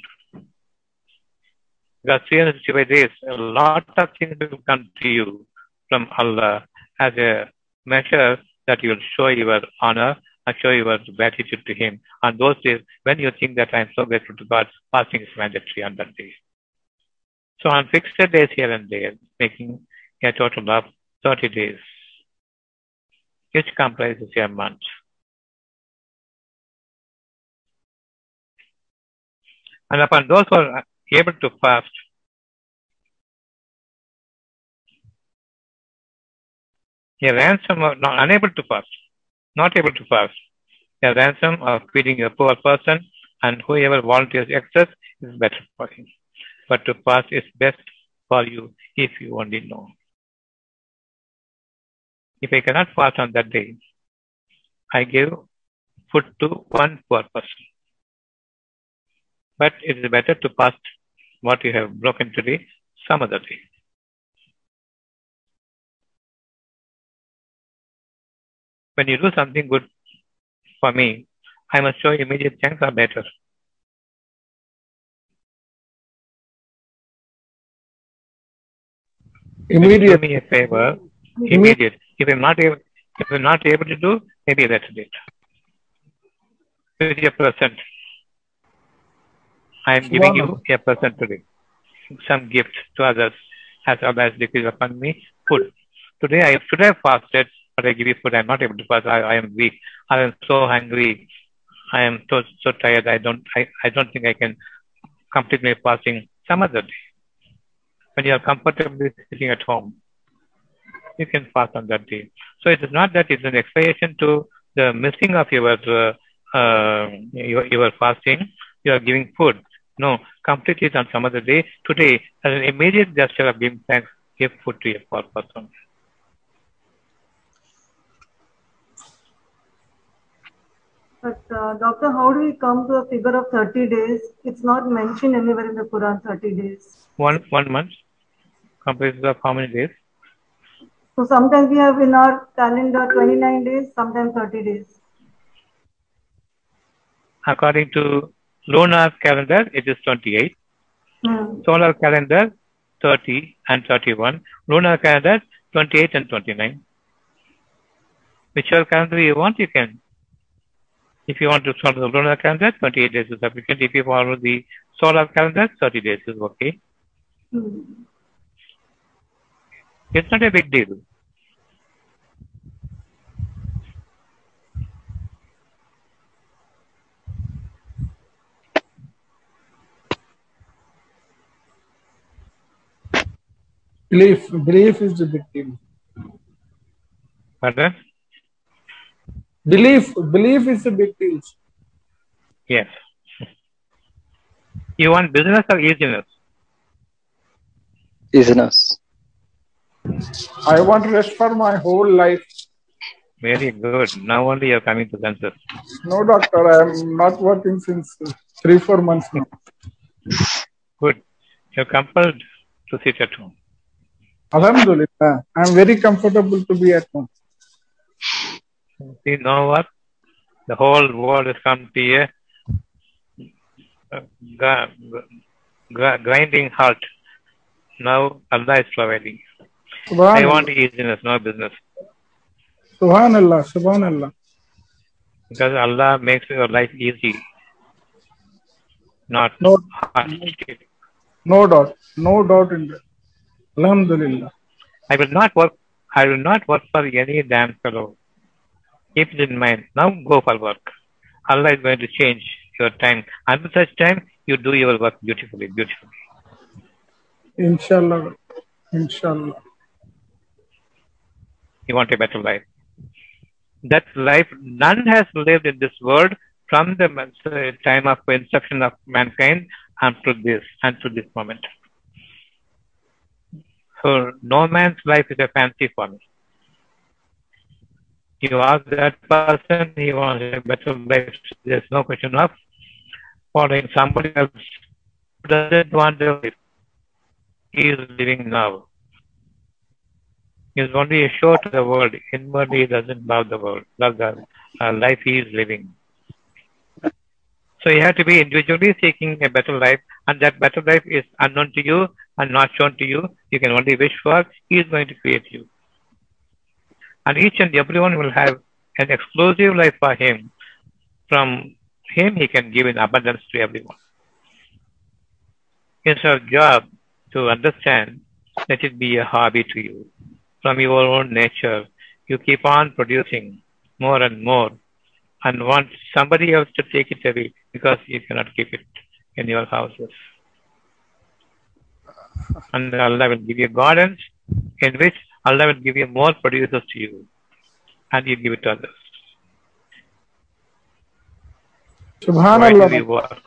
Because 365 days, a lot of things will come to you from Allah as a measure that you will show your honor and show your gratitude to Him. On those days, when you think that I am so grateful to God, fasting is mandatory on that day. So on fixed days here and there, making a total of 30 days, which comprises a month. And upon those who are able to fast, a ransom of not unable to fast, not able to fast, a ransom of feeding a poor person, and whoever volunteers excess is better for him. But to fast is best for you if you only know. If I cannot fast on that day, I give food to one poor person. But it is better to fast what you have broken today some other day. When you do something good for me, I must show immediate thanks or better. You do Immediate. me a favor, immediate. If I'm not able, if I'm not able to do, maybe that's it. With a present, I am giving you a present today. Some gift to others, as Allah has decreed upon me. Food. Today I should have fasted, but I give you food. I'm not able to fast. I, I am weak. I am so hungry. I am so so tired. I don't. I, I don't think I can complete my fasting some other day. When you are comfortably sitting at home, you can fast on that day. So it is not that it's an explanation to the missing of your uh, uh, your, your fasting. You are giving food. No, complete it on some other day. Today, as an immediate gesture of giving thanks, give food to a poor person. But uh, doctor, how do we come to a figure of 30 days? It's not mentioned anywhere in the Quran, 30 days. One one month comprises of how many days? So sometimes we have in our calendar 29 days, sometimes 30 days. According to lunar calendar, it is 28. Hmm. Solar calendar, 30 and 31. Lunar calendar, 28 and 29. Whichever calendar you want, you can. If you want to follow the lunar calendar, 28 days is sufficient. If you follow the solar calendar, 30 days is okay. Hmm. It's not a big deal. Belief, belief is the big deal. Pardon? Belief, belief is the big deal. Yes. You want business or easiness? Easiness. I want rest for my whole life. Very good. Now only you're coming to senses. No, doctor, I am not working since three, four months now. Good. You're compelled to sit at home. Alhamdulillah, I am very comfortable to be at home. See, know what? The whole world has come to a grinding halt. Now Allah is providing. I want easiness, no business. Subhanallah, Subhanallah. Because Allah makes your life easy, not No, hard. no doubt, no doubt in that. Alhamdulillah. I will not work. I will not work for any damn fellow. Keep it in mind. Now go for work. Allah is going to change your time. Until such time, you do your work beautifully, beautifully. Inshallah, Inshallah. You want a better life. That life none has lived in this world from the time of inception of mankind until this, until this moment. So no man's life is a fancy for me. You ask that person, he wants a better life. There's no question of following somebody else doesn't want the life he is living now. He is only a show to the world. Inwardly, he doesn't love the world, love the uh, life he is living. So you have to be individually seeking a better life, and that better life is unknown to you and not shown to you. You can only wish for. He is going to create you. And each and everyone will have an exclusive life for him. From him, he can give in abundance to everyone. It's our job to understand let it be a hobby to you. From your own nature, you keep on producing more and more and want somebody else to take it away because you cannot keep it in your houses. And Allah will give you gardens in which Allah will give you more producers to you and you give it to others. Why do we Subhanallah.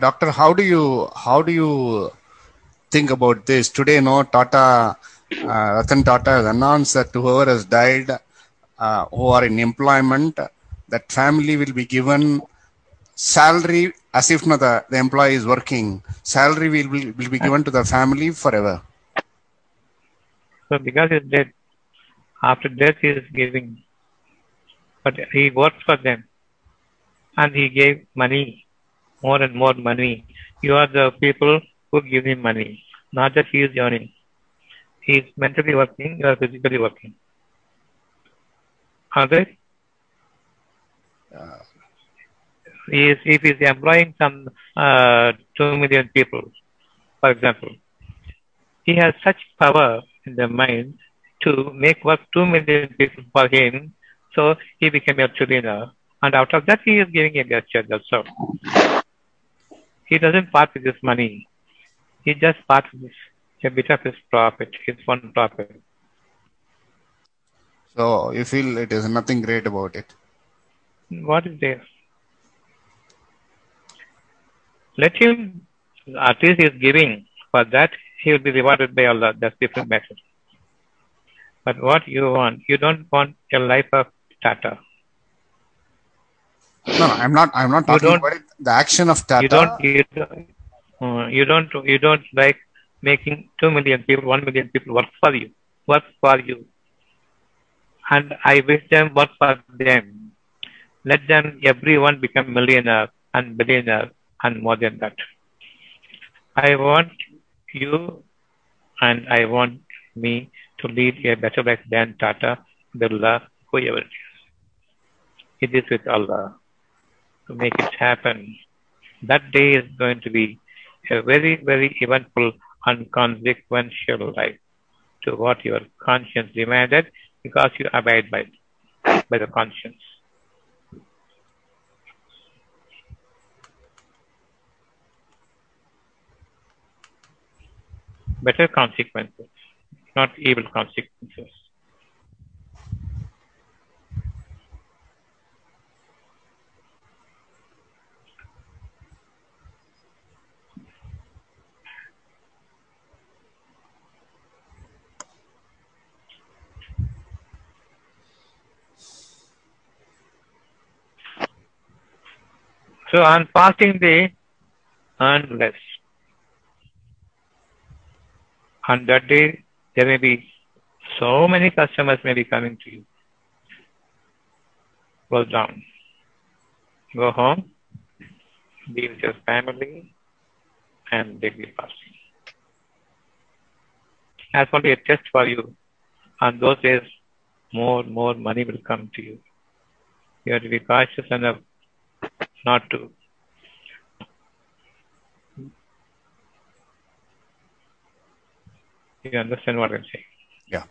Doctor, how do you how do you think about this today? No, Tata, uh, Ratan Tata has announced that whoever has died, uh, who are in employment, that family will be given salary as if not the, the employee is working. Salary will, will, will be given to the family forever. So because he's dead, after death he is giving. But he worked for them. And he gave money, more and more money. You are the people who give him money, not that he is earning. He is mentally working, you are physically working. Are they? He is, if he is employing some uh, 2 million people, for example, he has such power in the mind to make work 2 million people for him. So he became a trillionaire. And out of that, he is giving a gesture also. He doesn't part with his money. He just parts with a bit of his profit, his one profit. So you feel it is nothing great about it. What is there? Let him, at least he is giving. For that, he will be rewarded by Allah. That's different matter. But what you want, you don't want a life of Tata. No, no, I'm not. I'm not talking about it. The action of Tata. You don't, you don't, uh, you don't, you don't like making two million people, one million people work for you, work for you. And I wish them work for them. Let them, everyone become millionaire and billionaire and more than that. I want you and I want me to lead a better life than Tata, Birla, whoever it is. it is with Allah to make it happen. That day is going to be a very, very eventful and consequential life to what your conscience demanded because you abide by, by the conscience. Better consequences, not evil consequences. So on fasting day, earn less. On that day, there may be so many customers may be coming to you. Close down. Go home, be with your family, and daily fasting. As only a test for you. On those days, more more money will come to you. You have to be cautious enough not to you understand what I'm saying? Yeah.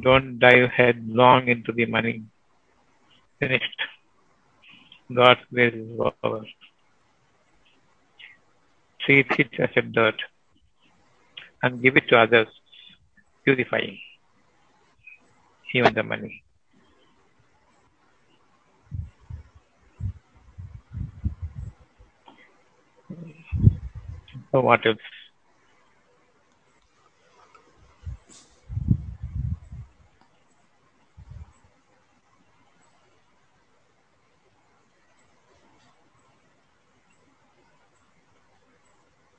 Don't dive headlong into the money. Finished. God's grace is over. Treat it as a dirt and give it to others, purifying even the money. So what else?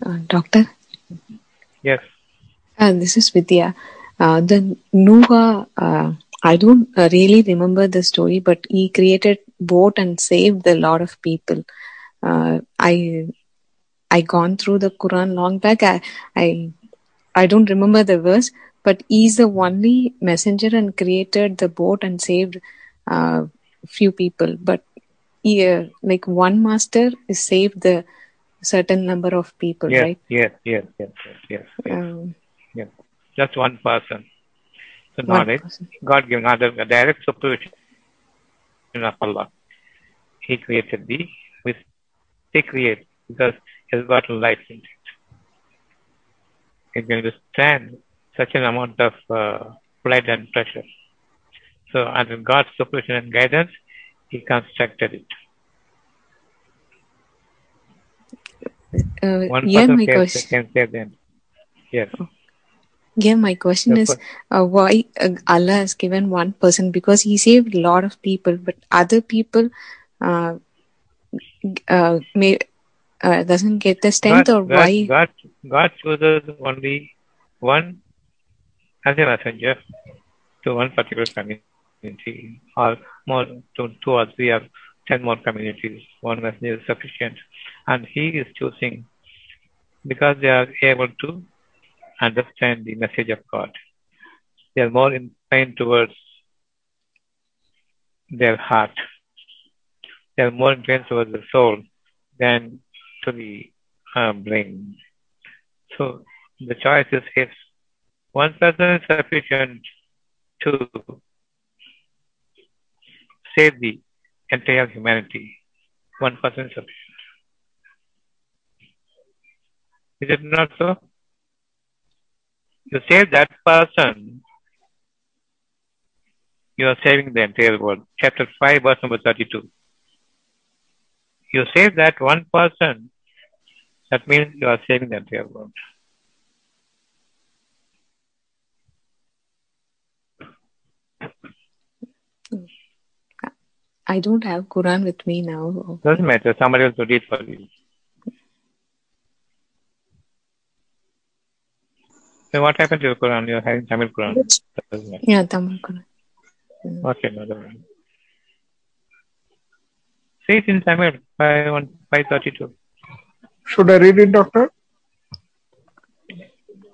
Uh, doctor, Yes. uh, this is Vidya. Uh, the Noah, uh, I don't uh, really remember the story, but he created boat and saved a lot of people. Uh, I I gone through the Quran long back. I I I don't remember the verse, but he's the only messenger and created the boat and saved uh, few people. But he, uh, like one master is saved the certain number of people, Yes, right? yes, yes, yes, yes, yes, yes. Um, yes. Just one person. So knowledge, person. God given under the direct supervision of Allah. He created the with He create because has got life in it. It can withstand such an amount of uh, flood and pressure. So under God's supervision and guidance, He constructed it. Uh, One yeah, person my question. can say then. Yes. Yeah, my question is uh, why uh, Allah has given one person because He saved a lot of people, but other people uh, uh, may uh, doesn't get the strength, God, or God, why? God, God chooses only one as a messenger to one particular community, or more to two or three or ten more communities. One messenger is sufficient, and He is choosing because they are able to understand the message of God. They are more inclined towards their heart. They are more inclined towards the soul than to the uh, brain. So the choice is if one person is sufficient to save the entire humanity, one person is sufficient. Is it not so? You save that person, you are saving the entire world. Chapter 5, verse number 32. You save that one person, that means you are saving the entire world. I don't have Quran with me now. Doesn't matter, somebody else will read for you. So what happened to your Quran? You're having Tamil Quran. Yeah, Tamil Quran. Mm. Okay, no, doesn't matter. See it in Tamil, 5, 532. Should I read it, doctor?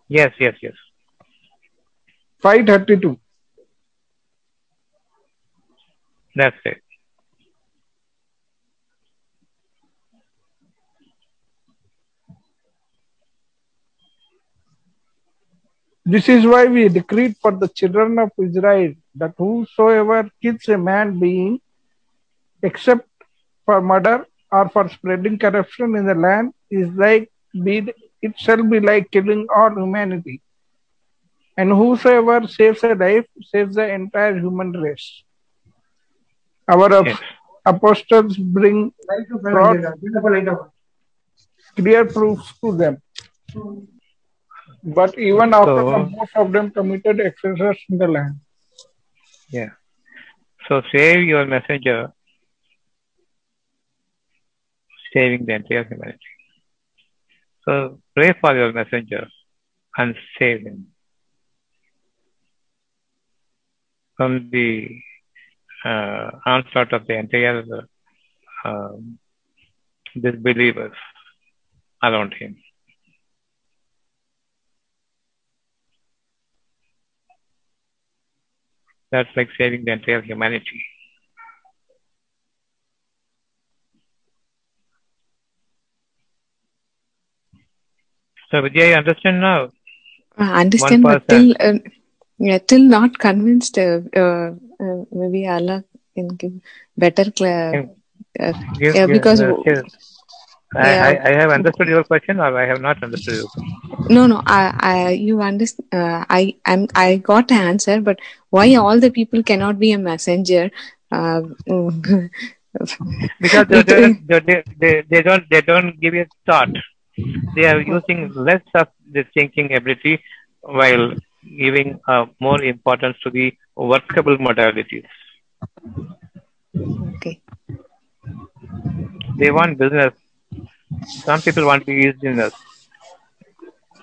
Yes, yes, yes. 532. That's it. This is why we decreed for the children of Israel that whosoever kills a man being, except for murder or for spreading corruption in the land, is like be it shall be like killing all humanity. And whosoever saves a life saves the entire human race. Our Yes. apostles bring brought clear proofs to them. But even after So- that, most of them committed excesses in the land. Yeah. So save your messenger, saving the entire humanity. So pray for your messenger and save him from the uh, onslaught of the entire um, disbelievers around him. That's like saving the entire humanity. So Vijay, you understand now? I understand, but till uh, yeah, till not convinced. Uh, uh, uh, maybe Allah can give better. Cla- Can- uh, Give- yeah, give- because yeah. I, I have understood your question or I have not understood your question. no, no, I, I, you understand. Uh, I, I'm, I got the answer, but why all the people cannot be a messenger? Uh, Because they, they, they, they, they don't they don't give a thought. They are using less of the thinking ability while giving uh, more importance to the workable modalities. okay. They want business. Some people want to use business.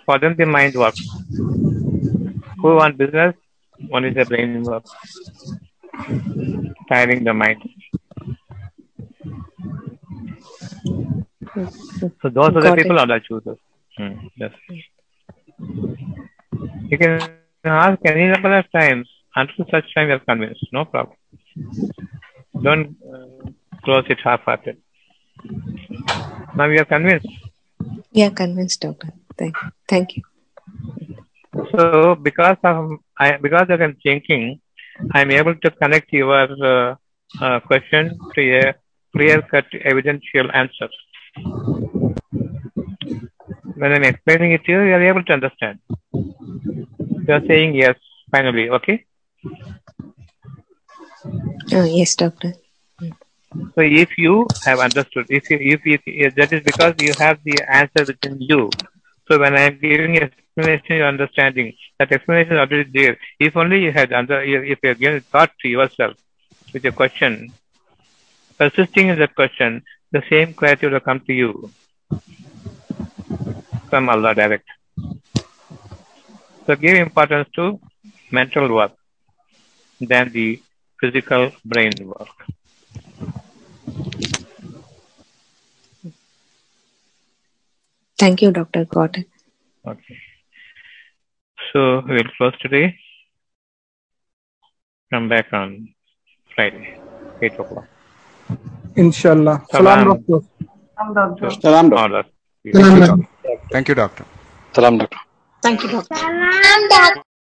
For them, the mind works. Who want business? Only the brain works. Tiring the mind. So those are the Got it. people Allah chooses. Hmm, yes. You can ask any number of times until such time you're convinced. No problem. Don't uh, close it half-hearted. Now you are convinced. Yeah, convinced, doctor. Thank, thank you. So because of I because of I'm thinking, I'm able to connect your uh, uh, question to a clear-cut evidential answer. When I'm explaining it to you, you are able to understand. You are saying yes, finally, okay? Uh, yes, doctor. So if you have understood, if you, if, you, if that is because you have the answer within you. So when I am giving explanation, you're understanding that explanation is already there. If only you had under, if you have given thought to yourself with your question, persisting in that question, the same clarity will come to you from Allah direct. So give importance to mental work than the physical brain work. Thank you. Got it. Okay. So we'll close today. Come back on Friday, 8 o'clock. Inshallah. Salam. Salam, doctor. Some doctor. Salam, doctor. All right. Thank you, doctor. Thank you, doctor. Salam, doctor. Thank you, doctor.